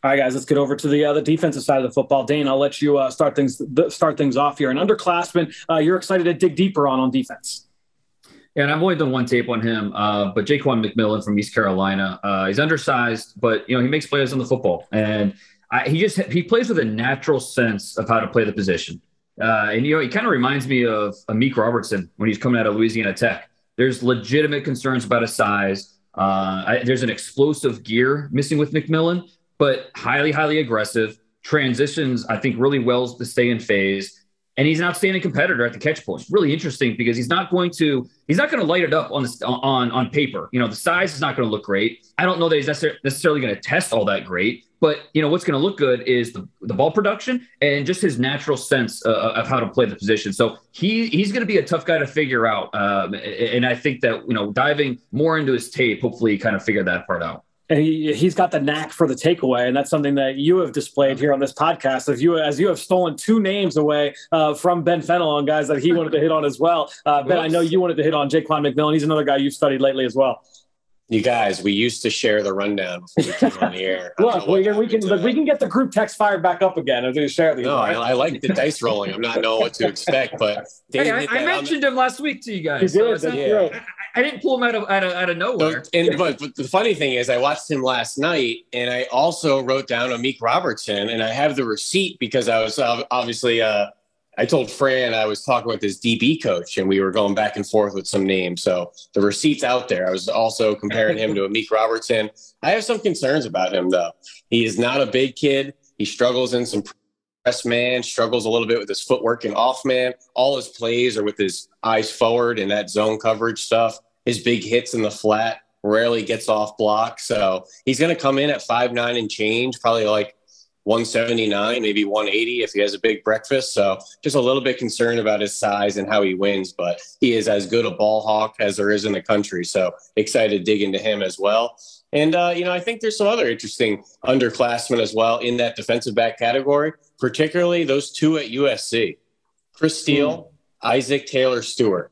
All right, guys, let's get over to the uh, the defensive side of the football. Dane, I'll let you uh, start things start things off here. An underclassman, uh, you're excited to dig deeper on on defense. And I've only done one tape on him, uh, but Ja'Quan McMillian from East Carolina, uh, he's undersized, but you know he makes plays on the football, and I, he just he plays with a natural sense of how to play the position. Uh, and you know he kind of reminds me of Amik Robertson when he's coming out of Louisiana Tech. There's legitimate concerns about his size. Uh, I, there's an explosive gear missing with McMillian, but highly highly aggressive transitions. I think really well to stay in phase and he's an outstanding competitor at the catch point. Really interesting because he's not going to he's not going to light it up on the, on on paper. You know, the size is not going to look great. I don't know that he's necessarily going to test all that great, but you know what's going to look good is the, the ball production and just his natural sense uh, of how to play the position. So he he's going to be a tough guy to figure out, um, and I think that you know diving more into his tape, hopefully, kind of figure that part out he, he's got the knack for the takeaway, and that's something that you have displayed here on this podcast. As you as you have stolen two names away uh, from Ben Fennell, guys that he wanted to hit on as well. Uh, ben, I know you wanted to hit on Ja'Quan McMillian. He's another guy you've studied lately as well. You guys, we used to share the rundown before we came on *laughs* the air. Look, we can we can, look, we can get the group text fired back up again and share these. No, I, I, like the dice rolling. I'm not knowing what to expect, but *laughs* hey, I, I mentioned the, him last week to you guys. You did, so yeah. I, I, didn't pull him out of out of, out of nowhere. And but, but, the funny thing is, I watched him last night, and I also wrote down Amik Robertson, and I have the receipt because I was obviously. Uh, I told Fran I was talking with his DB coach and we were going back and forth with some names. So the receipt's out there. I was also comparing him to *laughs* Amik Robertson. I have some concerns about him though. He is not a big kid. He struggles in some press man, struggles a little bit with his footwork and off man. All his plays are with his eyes forward and that zone coverage stuff. His big hits in the flat rarely gets off block. So he's going to come in at five nine and change, probably like 179, maybe 180 if he has a big breakfast. So just a little bit concerned about his size and how he wins, but he is as good a ball hawk as there is in the country. So excited to dig into him as well. And, uh, you know, I think there's some other interesting underclassmen as well in that defensive back category, particularly those two at USC Chris Steele, mm. Isaac Taylor Stewart.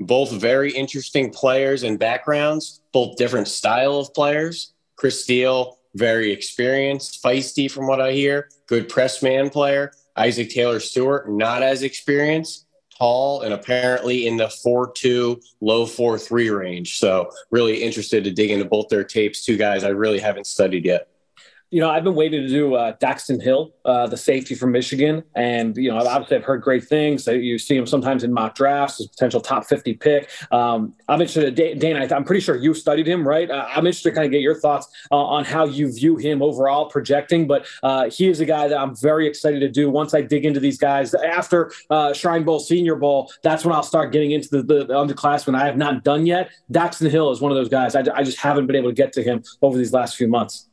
Both very interesting players and backgrounds, both different style of players. Chris Steele, very experienced, feisty from what I hear, good press man player. Isaac Taylor Stewart, not as experienced, tall, and apparently in the 4 2, low 4 3 range. So, really interested to dig into both their tapes. Two guys I really haven't studied yet you know, I've been waiting to do uh, Daxton Hill, uh, the safety from Michigan, and you know, obviously I've heard great things. You see him sometimes in mock drafts as potential top fifty pick. Um, I'm interested, Dana. I'm pretty sure you studied him, right? Uh, I'm interested to kind of get your thoughts uh, on how you view him overall projecting. But uh, he is a guy that I'm very excited to do. Once I dig into these guys after Shrine Bowl, Senior Bowl, that's when I'll start getting into the, the, the underclassmen I have not done yet. Daxton Hill is one of those guys. I, I just haven't been able to get to him over these last few months.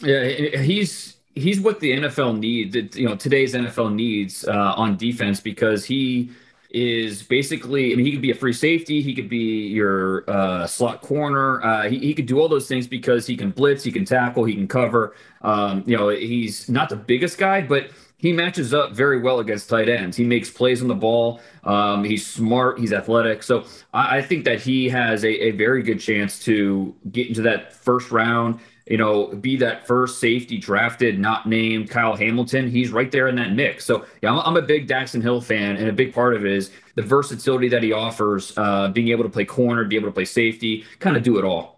Yeah, he's he's what the NFL needs. You know, today's NFL needs uh, on defense because he is basically. I mean, he could be a free safety. He could be your uh, slot corner. Uh, he, he could do all those things because he can blitz, he can tackle, he can cover. Um, you know, he's not the biggest guy, but he matches up very well against tight ends. He makes plays on the ball. Um, he's smart. He's athletic. So I, I think that he has a, a, very good chance to get into that first round you know, be that first safety drafted, not named Kyle Hamilton. He's right there in that mix. So, yeah, I'm, I'm a big Daxton Hill fan, and a big part of it is the versatility that he offers, uh, being able to play corner, be able to play safety, kind of do it all.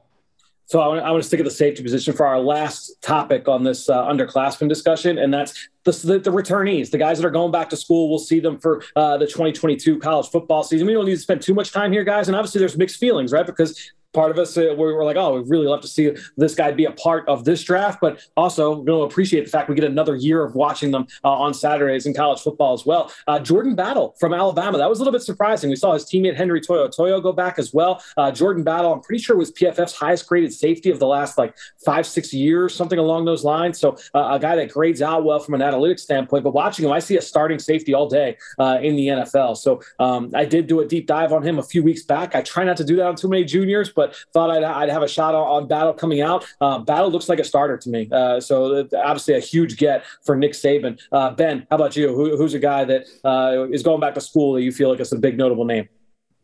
So I want, I want to stick at the safety position for our last topic on this uh, underclassmen discussion, and that's the, the, the, returnees, the guys that are going back to school. We'll see them for uh, the 2022 college football season. We don't need to spend too much time here, guys. And obviously, there's mixed feelings, right? Because part of us uh, we were like, oh, we really love to see this guy be a part of this draft, but also going to appreciate the fact we get another year of watching them uh, on Saturdays in college football as well. Uh, Jordan Battle from Alabama, that was a little bit surprising. We saw his teammate Henry To'oTo'o go back as well. Uh, Jordan Battle, I'm pretty sure was PFF's highest graded safety of the last like five, six years, something along those lines. So uh, a guy that grades out well from an analytics standpoint, but watching him, I see a starting safety all day uh, in the NFL. So um, I did do a deep dive on him a few weeks back. I try not to do that on too many juniors, but thought I'd, I'd have a shot on, on Battle coming out. Uh, Battle looks like a starter to me. Uh, so obviously a huge get for Nick Saban. Uh, ben, how about you? Who, who's a guy that uh, is going back to school that you feel like is a big notable name?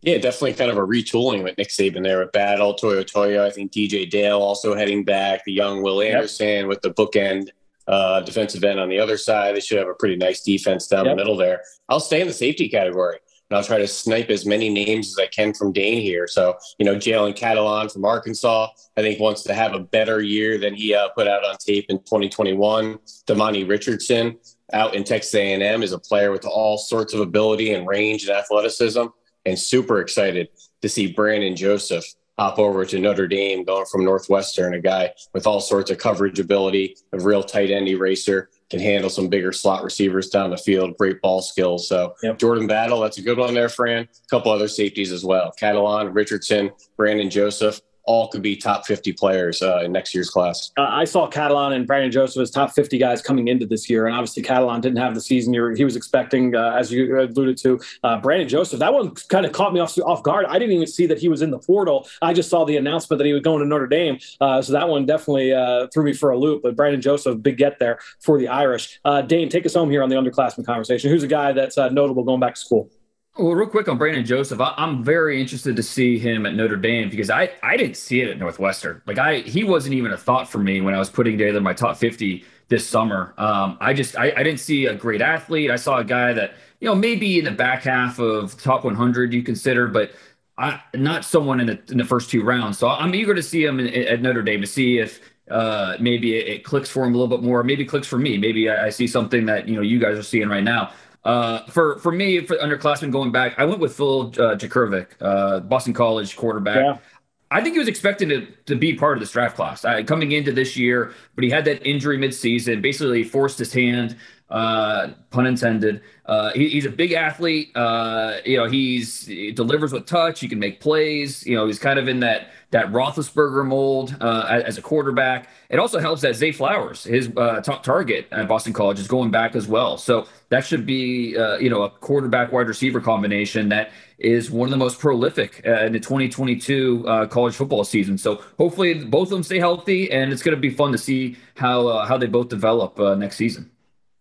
Yeah, definitely kind of a retooling with Nick Saban there with Battle, To'oTo'o. I think DJ Dale also heading back, the young Will Anderson yep. with the bookend uh, defensive end on the other side. They should have a pretty nice defense down yep. the middle there. I'll stay in the safety category and I'll try to snipe as many names as I can from Dane here. So, you know, Jalen Catalon from Arkansas, I think wants to have a better year than he uh, put out on tape in 2021. Demani Richardson out in Texas A&M is a player with all sorts of ability and range and athleticism, and super excited to see Brandon Joseph hop over to Notre Dame, going from Northwestern, a guy with all sorts of coverage ability, a real tight end eraser can handle some bigger slot receivers down the field, great ball skills. So yep. Jordan Battle, that's a good one there, Fran. A couple other safeties as well. Catalon, Richardson, Brandon Joseph all could be top 50 players uh, in next year's class. Uh, I saw Catalon and Brandon Joseph as top 50 guys coming into this year. And obviously, Catalon didn't have the season he was expecting, uh, as you alluded to. Uh, Brandon Joseph, that one kind of caught me off, off guard. I didn't even see that he was in the portal. I just saw the announcement that he was going to Notre Dame. Uh, so that one definitely uh, threw me for a loop. But Brandon Joseph, big get there for the Irish. Dane, take us home here on the underclassmen conversation. Who's a guy that's notable going back to school? Well, real quick on Brandon Joseph, I, am very interested to see him at Notre Dame because I, I didn't see it at Northwestern. Like I he wasn't even a thought for me when I was putting together my top 50 this summer. Um, I just I, I didn't see a great athlete. I saw a guy that you know maybe in the back half of top 100 you consider, but I, not someone in the in the first two rounds. So I'm eager to see him in, at Notre Dame to see if uh, maybe it, it, clicks for him a little bit more. Maybe clicks for me. Maybe I, I see something that you know you guys are seeing right now. Uh, for for me, for underclassmen going back, I went with Phil uh, Jurkovec, uh, Boston College quarterback. Yeah. I think he was expected to, to be part of this draft class uh, coming into this year, but he had that injury midseason, basically forced his hand, uh, pun intended. Uh, he, he's a big athlete. Uh, you know, he's he delivers with touch. He can make plays. You know, he's kind of in that that Roethlisberger mold uh, as a quarterback. It also helps that Zay Flowers, his uh, top target at Boston College, is going back as well. So that should be uh, you know a quarterback wide receiver combination that is one of the most prolific uh, in the 2022 uh, college football season. So hopefully both of them stay healthy, and it's going to be fun to see how how they both develop next season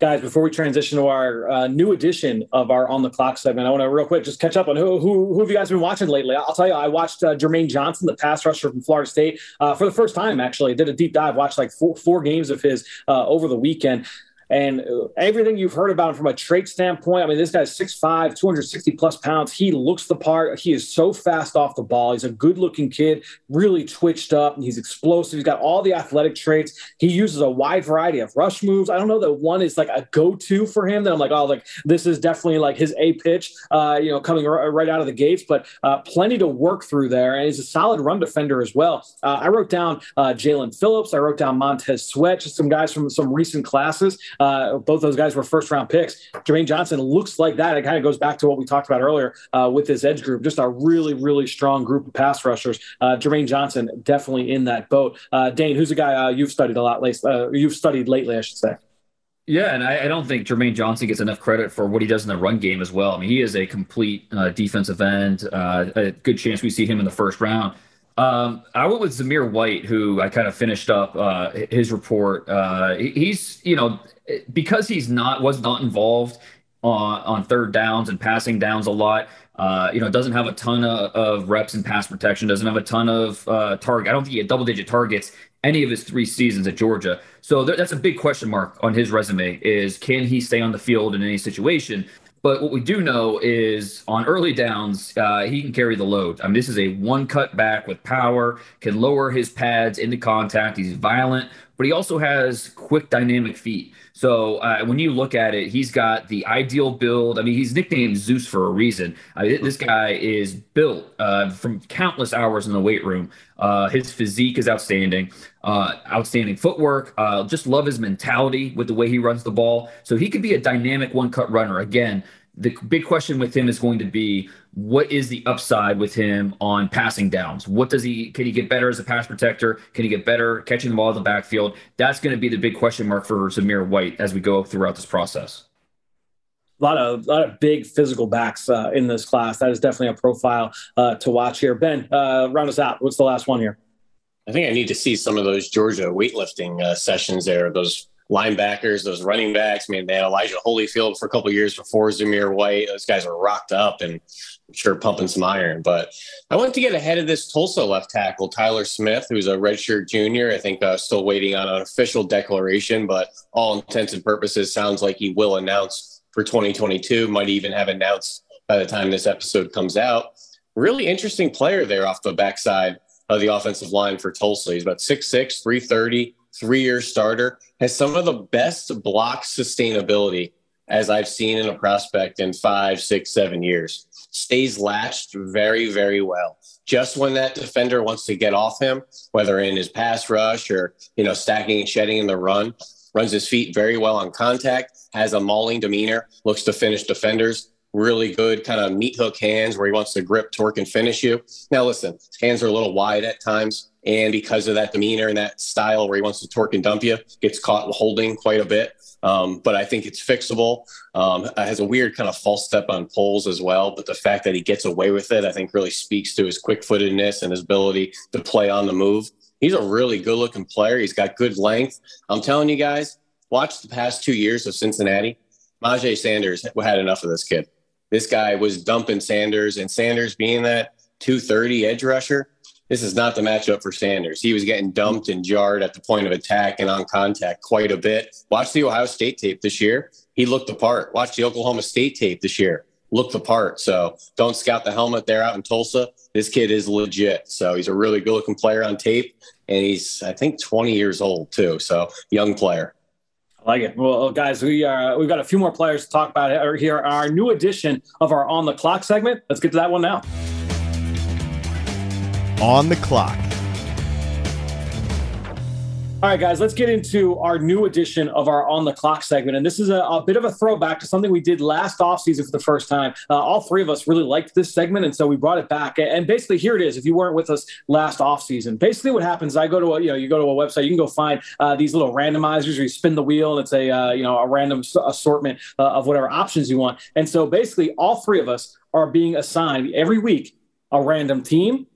guys, before we transition to our uh, new edition of our on the clock segment, I want to real quick just catch up on who who, who have you guys been watching lately? I'll tell you, I watched uh, Jermaine Johnson, the pass rusher from Florida State, uh, for the first time. Actually, did a deep dive, watched like four, four games of his uh, over the weekend. And everything you've heard about him from a trait standpoint, I mean, this guy's 6'5, 260 plus pounds. He looks the part. He is so fast off the ball. He's a good looking kid, really twitched up. And he's explosive. He's got all the athletic traits. He uses a wide variety of rush moves. I don't know that one is like a go to for him that I'm like, oh, like this is definitely like his A pitch, uh, you know, coming r- right out of the gates, but uh, plenty to work through there. And he's a solid run defender as well. Uh, I wrote down uh, Jaelan Phillips. I wrote down Montez Sweat, just some guys from some recent classes. Uh, both those guys were first round picks. Jermaine Johnson looks like that. It kind of goes back to what we talked about earlier uh, with this edge group. Just a really, really strong group of pass rushers. Uh, Jermaine Johnson definitely in that boat. Uh, Dane, who's a guy uh, you've studied a lot lately? Uh, you've studied lately, I should say. Yeah, and I, I, don't think Jermaine Johnson gets enough credit for what he does in the run game as well. I mean, he is a complete uh, defensive end. Uh, a good chance we see him in the first round. Um, I went with Zamir White, who I kind of finished up uh, his report. Uh, he's, you know, because he's not was not involved on on third downs and passing downs a lot. Uh, you know, doesn't have a ton of, of, reps in pass protection. Doesn't have a ton of uh, target. I don't think he had double digit targets any of his three seasons at Georgia. So th- that's a big question mark on his resume. Is can he stay on the field in any situation? But what we do know is on early downs, uh, he can carry the load. I mean, this is a one cut back with power, can lower his pads into contact. He's violent, but he also has quick, dynamic feet. So uh, when you look at it, he's got the ideal build. I mean, he's nicknamed Zeus for a reason. I mean, this guy is built uh, from countless hours in the weight room. Uh, his physique is outstanding, uh, outstanding footwork. Uh, just love his mentality with the way he runs the ball. So he could be a dynamic one cut runner. Again, the big question with him is going to be what is the upside with him on passing downs? What does he can he get better as a pass protector? Can he get better catching the ball in the backfield? That's going to be the big question mark for Zamir White as we go throughout this process. A lot of a lot of big physical backs uh, in this class. That is definitely a profile uh, to watch here. Ben, uh, round us out. What's the last one here? I think I need to see some of those Georgia weightlifting uh, sessions there. Those linebackers, those running backs. I mean, they had Elijah Holyfield for a couple years before Zamir White. Those guys are rocked up and I'm sure pumping some iron. But I want to get ahead of this Tulsa left tackle, Tyler Smith, who's a redshirt junior. I think uh, still waiting on an official declaration, but all intents and purposes sounds like he will announce for 2022. Might even have announced by the time this episode comes out. Really interesting player there off the backside of the offensive line for Tulsa. He's about 6'6, 330 three year starter, has some of the best block sustainability as I've seen in a prospect in five, six, seven years. Stays latched very, very well. Just when that defender wants to get off him, whether in his pass rush or, you know, stacking and shedding in the run, runs his feet very well on contact, has a mauling demeanor, looks to finish defenders. Really good kind of meat hook hands where he wants to grip, torque, and finish you. Now, listen, his hands are a little wide at times. And because of that demeanor and that style where he wants to torque and dump you, gets caught holding quite a bit. Um, but I think it's fixable. Um, has a weird kind of false step on poles as well. But the fact that he gets away with it, I think, really speaks to his quick footedness and his ability to play on the move. He's a really good looking player. He's got good length. I'm telling you guys, watch the past two years of Cincinnati. Myjai Sanders had enough of this kid. This guy was dumping Sanders, and Sanders being that 230 edge rusher, this is not the matchup for Sanders. He was getting dumped and jarred at the point of attack and on contact quite a bit. Watch the Ohio State tape this year. He looked the part. Watch the Oklahoma State tape this year. Looked the part. So don't scout the helmet there out in Tulsa. This kid is legit. So he's a really good looking player on tape. And he's, I think, 20 years old too. So young player. I like it. Well, guys, we uh, we've got a few more players to talk about here. Our new edition of our on the clock segment. Let's get to that one now on the clock. All right, guys, let's get into our new edition of our On the Clock segment. And this is a, a bit of a throwback to something we did last offseason for the first time. Uh, all three of us really liked this segment, and so we brought it back. And basically, here it is. If you weren't with us last offseason, basically what happens, is I go to a, you know, you go to a website, you can go find uh, these little randomizers you spin the wheel and it's a, uh, you know, a random assortment uh, of whatever options you want. And so basically, all three of us are being assigned every week a random team,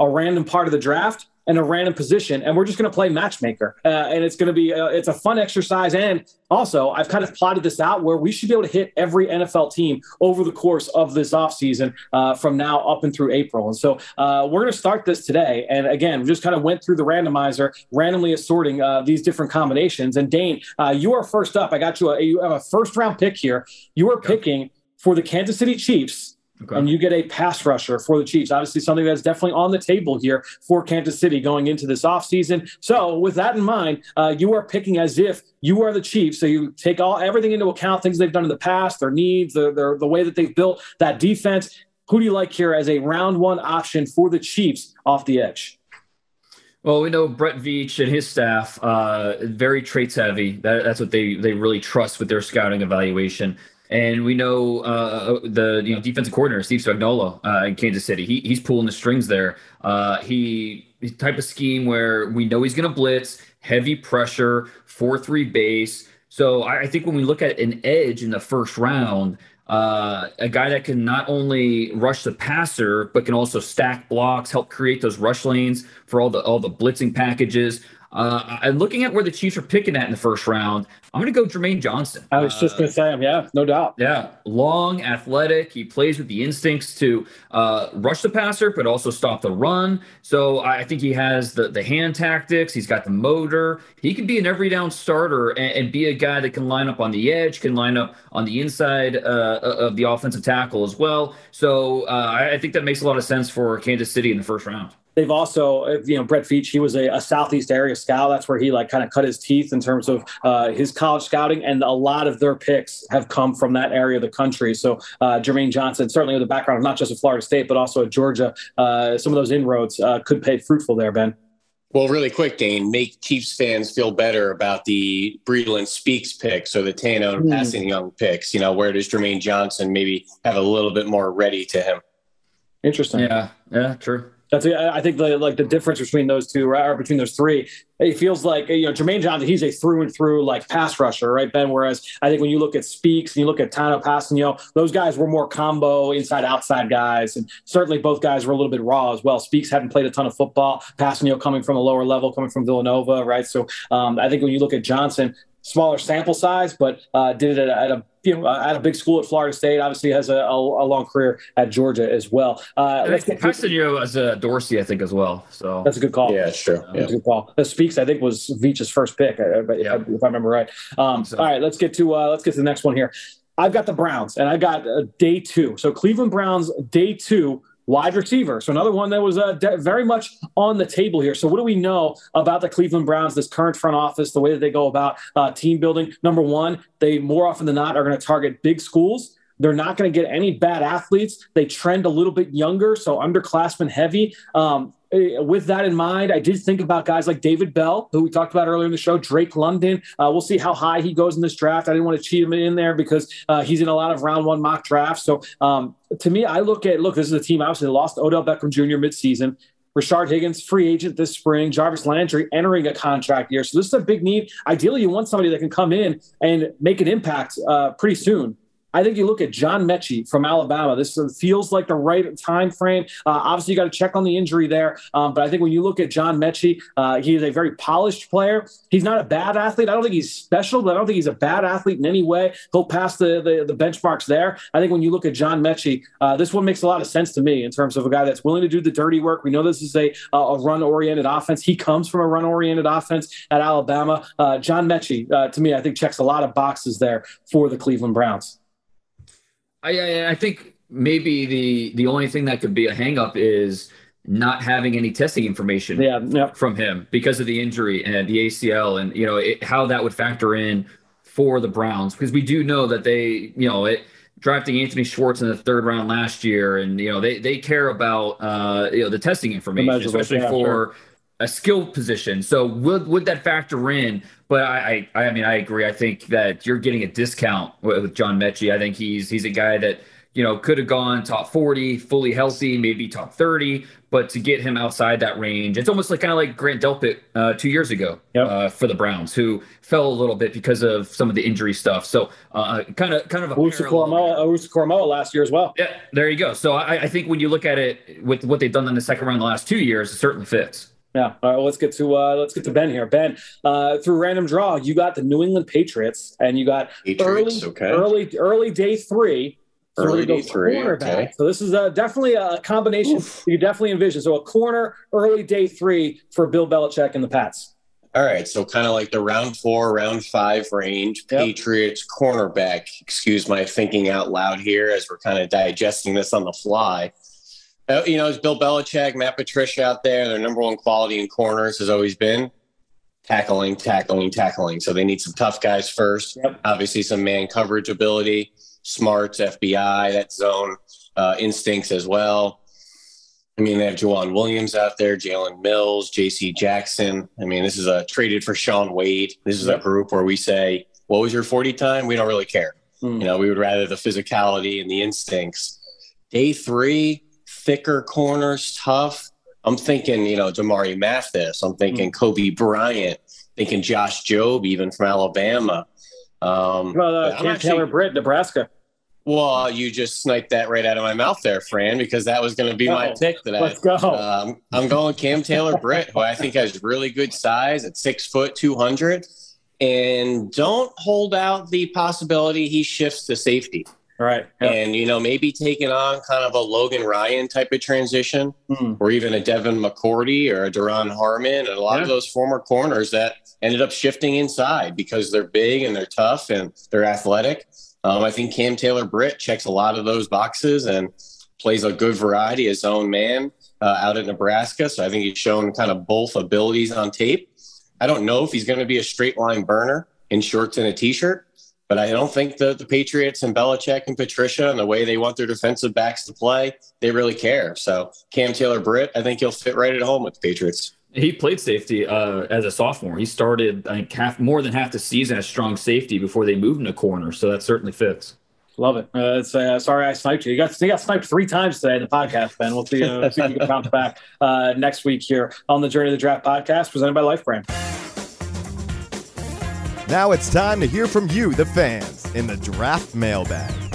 a random part of the draft and a random position and we're just going to play matchmaker. Uh, and it's going to be uh, it's a fun exercise. And also i've kind of plotted this out where we should be able to hit every nfl team over the course of this offseason uh, from now up and through april. And so uh, we're going to start this today. And again we just kind of went through the randomizer randomly assorting uh, these different combinations. And dane uh, you are first up. I got you a, you have a first round pick here. You are picking for the kansas city chiefs Okay. And you get a pass rusher for the Chiefs. Obviously, something that's definitely on the table here for Kansas City going into this offseason. So, with that in mind, uh, you are picking as if you are the Chiefs. So you take all everything into account, things they've done in the past, their needs, their, their, the way that they've built that defense. Who do you like here as a round one option for the Chiefs off the edge? Well, we know Brett Veach and his staff uh, very traits heavy. That, that's what they they really trust with their scouting evaluation. And we know uh, the you know defensive coordinator Steve Spagnuolo uh, in Kansas City. He, he's pulling the strings there. Uh, he type of scheme where we know he's going to blitz, heavy pressure, four three base. So I, I, think when we look at an edge in the first round, uh, a guy that can not only rush the passer but can also stack blocks, help create those rush lanes for all the all the blitzing packages. Uh, and looking at where the Chiefs are picking at in the first round, I'm going to go Jermaine Johnson. I was just going to say him. Yeah, no doubt. Yeah, long, athletic. He plays with the instincts to uh, rush the passer, but also stop the run. So I think he has the the hand tactics. He's got the motor. He can be an every down starter and, and be a guy that can line up on the edge, can line up on the inside uh, of the offensive tackle as well. So uh, I think that makes a lot of sense for Kansas City in the first round. They've also, uh, you know, Brett Veach, he was a, a, southeast area scout. That's where he like kind of cut his teeth in terms of uh, his college scouting, and a lot of their picks have come from that area of the country. So uh, Jermaine Johnson, certainly with a background of not just at Florida State, but also at Georgia, uh, some of those inroads uh, could pay fruitful there, Ben. Well, really quick, Dane, make Chiefs fans feel better about the Breeland Speaks picks or the Tano mm. Passing Young picks. You know, where does Jermaine Johnson maybe have a little bit more ready to him? Interesting. Yeah, yeah, true. That's I think the like the difference between those two or between those three. It feels like you know Jermaine Johnson. He's a through and through like pass rusher, right, Ben? Whereas I think when you look at Speaks and you look at Tanoh Kpassagnon, those guys were more combo inside outside guys, and certainly both guys were a little bit raw as well. Speaks hadn't played a ton of football. Kpassagnon coming from a lower level, coming from Villanova, right? So um, I think when you look at Johnson, smaller sample size, but uh, did it at at a you know, at a big school at Florida State. Obviously, has a, a, a long career at Georgia as well. Uh, let's get you as a Dorsey, I think, as well. So that's a good call. Yeah, sure. Yeah. That's a good call. The Speaks, I think, was Veach's first pick, uh, if, yeah. if, I, remember right. Um, so. All right, let's get to uh, let's get to the next one here. I've got the Browns, and I got uh, day two. So Cleveland Browns, day two wide receiver. So another one that was uh, de- very much on the table here. So what do we know about the Cleveland Browns, this current front office, the way that they go about uh, team building? Number one, they more often than not are going to target big schools. They're not going to get any bad athletes. They trend a little bit younger, so underclassmen heavy. Um, eh, with that in mind, I did think about guys like David Bell, who we talked about earlier in the show, Drake London. Uh, we'll see how high he goes in this draft. I didn't want to cheat him in there because uh, he's in a lot of round one mock drafts. So um, to me, I look at look, this is a team obviously lost Odell Beckham Jr. midseason. Rashard Higgins, free agent this spring. Jarvis Landry entering a contract year. So this is a big need. Ideally, you want somebody that can come in and make an impact uh, pretty soon. I think you look at John Metchie from Alabama. This feels like the right time frame. Uh, obviously, you got to check on the injury there. Um, but I think when you look at John Metchie, uh, he is a very polished player. He's not a bad athlete. I don't think he's special, but I don't think he's a bad athlete in any way. He'll pass the the, the benchmarks there. I think when you look at John Metchie, uh, this one makes a lot of sense to me in terms of a guy that's willing to do the dirty work. We know this is a a run oriented offense. He comes from a run oriented offense at Alabama. Uh, John Metchie, uh, to me, I think checks a lot of boxes there for the Cleveland Browns. I, I think maybe the the only thing that could be a hangup is not having any testing information yeah, yep. from him because of the injury and the ACL and you know it, how that would factor in for the Browns because we do know that they you know it drafting Anthony Schwartz in the third round last year and you know they they care about uh you know the testing information especially yeah, for sure. A skilled position so would would that factor in but I, I, I mean, I agree. I think that you're getting a discount with John Metchie. I think he's he's a guy that you know could have gone top 40, fully healthy, maybe top 30. But to get him outside that range, it's almost like kind of like Grant Delpit uh, two years ago yep. uh, for the Browns, who fell a little bit because of some of the injury stuff. So kind of kind of a Koramoah last year as well. Yeah, there you go. So I, I think when you look at it with what they've done in the second round the last two years, it certainly fits. Yeah. All right. Well, let's get to uh, let's get to Ben here. Ben, uh, through random draw, you got the New England Patriots, and you got Patriots, early, okay. early, early day three. So early day three. Okay. So this is uh, definitely a combination Oof. you definitely envision. So a corner, early day three for Bill Belichick and the Pats. All right. So kind of like the round four, round five range. Yep. Patriots cornerback. Excuse my thinking out loud here as we're kind of digesting this on the fly. Uh, you know, it's Bill Belichick, Matt Patricia out there. Their number one quality in corners has always been tackling, tackling, tackling. So they need some tough guys first. Yep. Obviously, some man coverage ability, smarts, FBI, that zone uh, instincts as well. I mean, they have Joejuan Williams out there, Jalen Mills, J.C. Jackson. I mean, this is a traded for Shaun Wade. This is a group where we say, "What was your forty time?" We don't really care. Mm. You know, we would rather the physicality and the instincts. Day three, thicker corners, tough. I'm thinking, you know, Damarri Mathis. I'm thinking mm-hmm. Coby Bryant. Thinking Josh Jobe, even from Alabama. Um, well, uh, Cam actually, Taylor Britt, Nebraska. Well, you just sniped that right out of my mouth there, Fran, because that was going to be my oh, pick today. Let's go. Um, I'm going Cam Taylor Britt, who I think has really good size at six foot, 200. And don't hold out the possibility he shifts to safety. Right. Yep. And, you know, maybe taking on kind of a Logan Ryan type of transition mm. or even a Devin McCourty or a Duron Harmon and a lot yeah. of those former corners that ended up shifting inside because they're big and they're tough and they're athletic. Um, I think Cam Taylor Britt checks a lot of those boxes and plays a good variety of zone man uh, out at Nebraska. So I think he's shown kind of both abilities on tape. I don't know if he's going to be a straight line burner in shorts and a t shirt. But I don't think the, the Patriots and Belichick and Patricia and the way they want their defensive backs to play, they really care. So Cam Taylor Britt, I think he'll fit right at home with the Patriots. He played safety uh, as a sophomore. He started I think half more than half the season as strong safety before they moved him to corner. So that certainly fits. Love it. Uh, it's, uh, sorry I sniped you. You got you got sniped three times today in the podcast, Ben. We'll see, uh, see if you can bounce back uh, next week here on the Journey to the Draft podcast presented by Life Brand. Now it's time to hear from you, the fans, in the draft mailbag.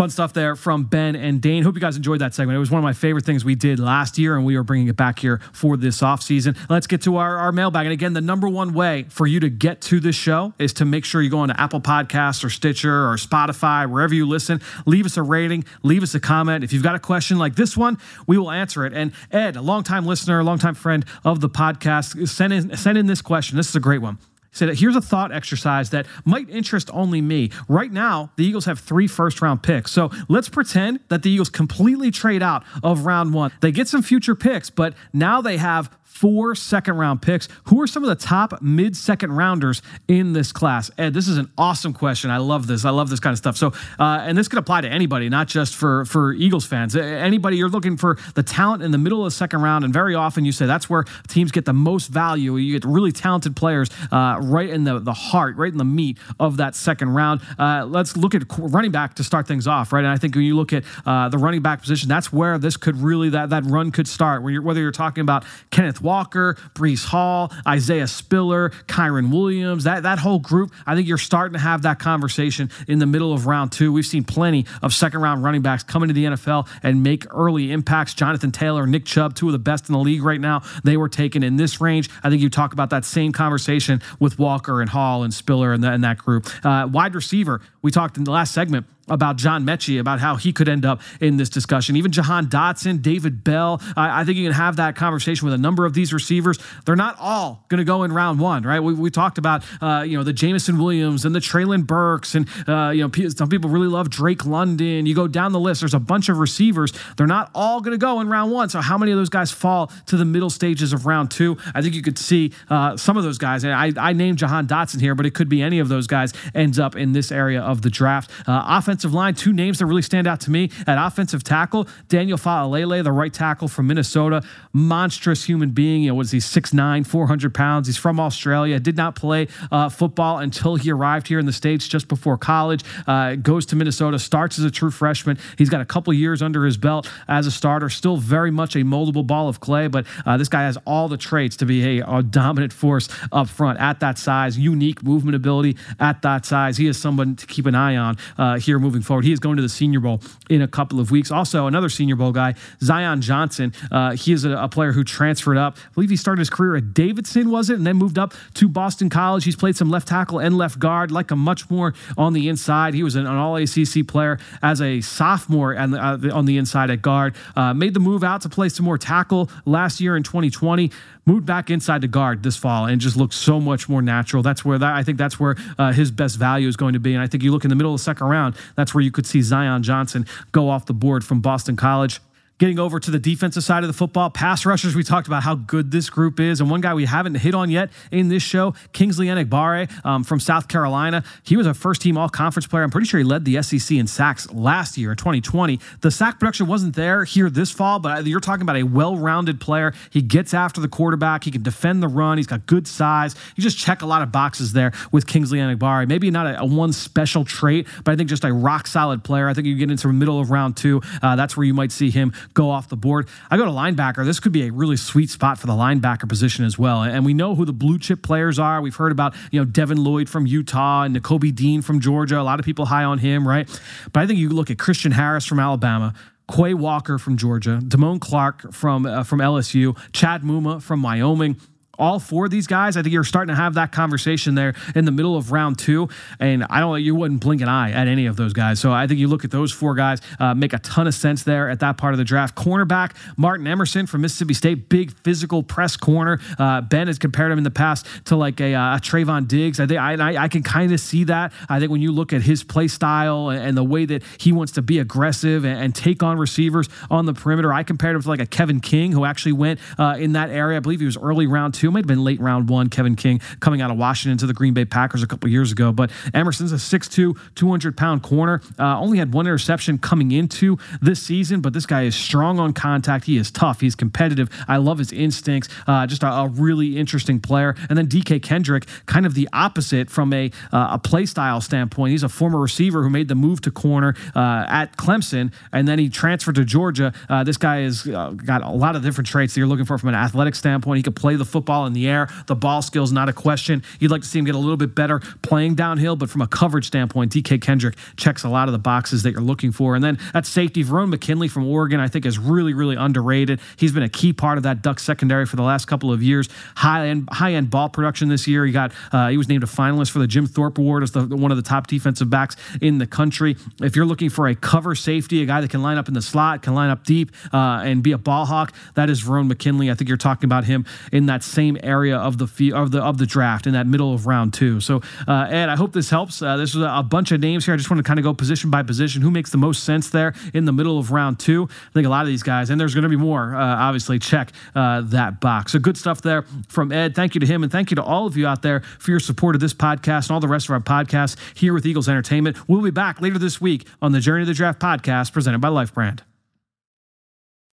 Fun stuff there from Ben and Dane. Hope you guys enjoyed that segment. It was one of my favorite things we did last year, and we are bringing it back here for this offseason. Let's get to our, our mailbag. And again, the number one way for you to get to this show is to make sure you go on to Apple Podcasts or Stitcher or Spotify, wherever you listen. Leave us a rating, leave us a comment. If you've got a question like this one, we will answer it. And Ed, a longtime listener, a longtime friend of the podcast, send in, send in this question. This is a great one. Said, here's a thought exercise that might interest only me. Right now, the Eagles have three first round picks. So let's pretend that the Eagles completely trade out of round one. They get some future picks, but now they have four second round picks. Who are some of the top mid second rounders in this class? Ed, this is an awesome question. I love this. I love this kind of stuff. So, uh, and this could apply to anybody, not just for for Eagles fans. Anybody you're looking for the talent in the middle of the second round, and very often you say that's where teams get the most value. You get really talented players uh, right in the the heart, right in the meat of that second round. Uh, let's look at running back to start things off, right? And I think when you look at uh, the running back position, that's where this could really that that run could start. You're, whether you're talking about Kenneth Breece Hall, Isaiah Spiller, Kyren Williams, that, that whole group, I think you're starting to have that conversation in the middle of round two. We've seen plenty of second round running backs come into the NFL and make early impacts. Jonathan Taylor, Nick Chubb, two of the best in the league right now, they were taken in this range. I think you talk about that same conversation with Walker and Hall and Spiller and, the, and that group. Uh, wide receiver, we talked in the last segment about John Metchie, about how he could end up in this discussion. Even Jahan Dotson, David Bell. I, I, think you can have that conversation with a number of these receivers. They're not all going to go in round one, right? We, we talked about, uh, you know, the Jameson Williams and the Treylon Burks, and, uh, you know, some people really love Drake London. You go down the list, there's a bunch of receivers. They're not all going to go in round one. So, how many of those guys fall to the middle stages of round two? I think you could see uh, some of those guys. And I, I named Jahan Dotson here, but it could be any of those guys ends up in this area of the draft. Uh, offensive line, two names that really stand out to me at offensive tackle Daniel Faalele, the right tackle from Minnesota, monstrous human being. You know, was he 6'9, 400 pounds? He's from Australia, did not play uh, football until he arrived here in the States just before college. Uh, goes to Minnesota, starts as a true freshman. He's got a couple years under his belt as a starter, still very much a moldable ball of clay, but uh, this guy has all the traits to be a, a dominant force up front at that size, unique movement ability at that size. He is someone to keep an eye on uh, here moving forward. He is going to the Senior Bowl in a couple of weeks. Also, another Senior Bowl guy, Zion Johnson. Uh, he is a, a, player who transferred up. I believe he started his career at Davidson, was it, and then moved up to Boston College. He's played some left tackle and left guard, like a much more on the inside. He was an, an All ACC player as a sophomore on the, uh, on the inside at guard. Uh, made the move out to play some more tackle last year in 2020 moved back inside the guard this fall and just looks so much more natural. That's where that I think that's where uh, his best value is going to be. And I think you look in the middle of the second round, that's where you could see Zion Johnson go off the board from Boston College. Getting over to the defensive side of the football, pass rushers, we talked about how good this group is. And one guy we haven't hit on yet in this show, Kingsley Enagbare um, from South Carolina. He was a first team all conference player. I'm pretty sure he led the SEC in sacks last year in 2020. The sack production wasn't there here this fall, but you're talking about a well rounded player. He gets after the quarterback, he can defend the run, he's got good size. You just check a lot of boxes there with Kingsley Enagbare. Maybe not a, a, one special trait, but I think just a rock solid player. I think you get into the middle of round two. Uh, that's where you might see him go off the board. I go to linebacker. This could be a really sweet spot for the linebacker position as well. And we know who the blue chip players are. We've heard about, you know, Devin Lloyd from Utah and Nakobe Dean from Georgia. A lot of people high on him, right? But I think you look at Christian Harris from Alabama, Quay Walker from Georgia, Damone Clark from uh, from LSU, Chad Muma from Wyoming all four of these guys, I think you're starting to have that conversation there in the middle of round two. And I don't, you wouldn't blink an eye at any of those guys. So I think you look at those four guys, uh, make a ton of sense there at that part of the draft. Cornerback, Martin Emerson from Mississippi State, big physical press corner. Uh, ben has compared him in the past to like a, uh, a Trevon Diggs. I think I, I can kind of see that. I think when you look at his play style and, and the way that he wants to be aggressive and, and, take on receivers on the perimeter, I compared him to like a Kevin King who actually went uh, in that area. I believe he was early round two might have been late round one. Kevin King coming out of Washington to the Green Bay Packers a couple years ago. But Emerson's a 6'2, 200 pound corner. Uh, only had one interception coming into this season, but this guy is strong on contact. He is tough. He's competitive. I love his instincts. Uh, just a, a, really interesting player. And then DK Kendrick, kind of the opposite from a, uh, a play style standpoint. He's a former receiver who made the move to corner uh, at Clemson, and then he transferred to Georgia. Uh, this guy has uh, got a lot of different traits that you're looking for from an athletic standpoint. He could play the football in the air. The ball skills, not a question. You'd like to see him get a little bit better playing downhill, but from a coverage standpoint, DK Kendrick checks a lot of the boxes that you're looking for. And then at safety, Verone McKinley from Oregon, I think is really, really underrated. He's been a key part of that Duck secondary for the last couple of years. High end, high end ball production this year. He got, uh, he was named a finalist for the Jim Thorpe Award as the, one of the top defensive backs in the country. If you're looking for a cover safety, a guy that can line up in the slot, can line up deep, uh, and be a ball hawk, that is Verone McKinley. I think you're talking about him in that same same area of the fee, of the of the draft in that middle of round two. So, uh, Ed, I hope this helps. Uh, this was a, a bunch of names here. I just want to kind of go position by position. Who makes the most sense there in the middle of round two? I think a lot of these guys, and there's going to be more. Uh, obviously, check uh, that box. So good stuff there from Ed. Thank you to him, and thank you to all of you out there for your support of this podcast and all the rest of our podcasts here with Eagles Entertainment. We'll be back later this week on the Journey to the Draft podcast presented by Life Brand.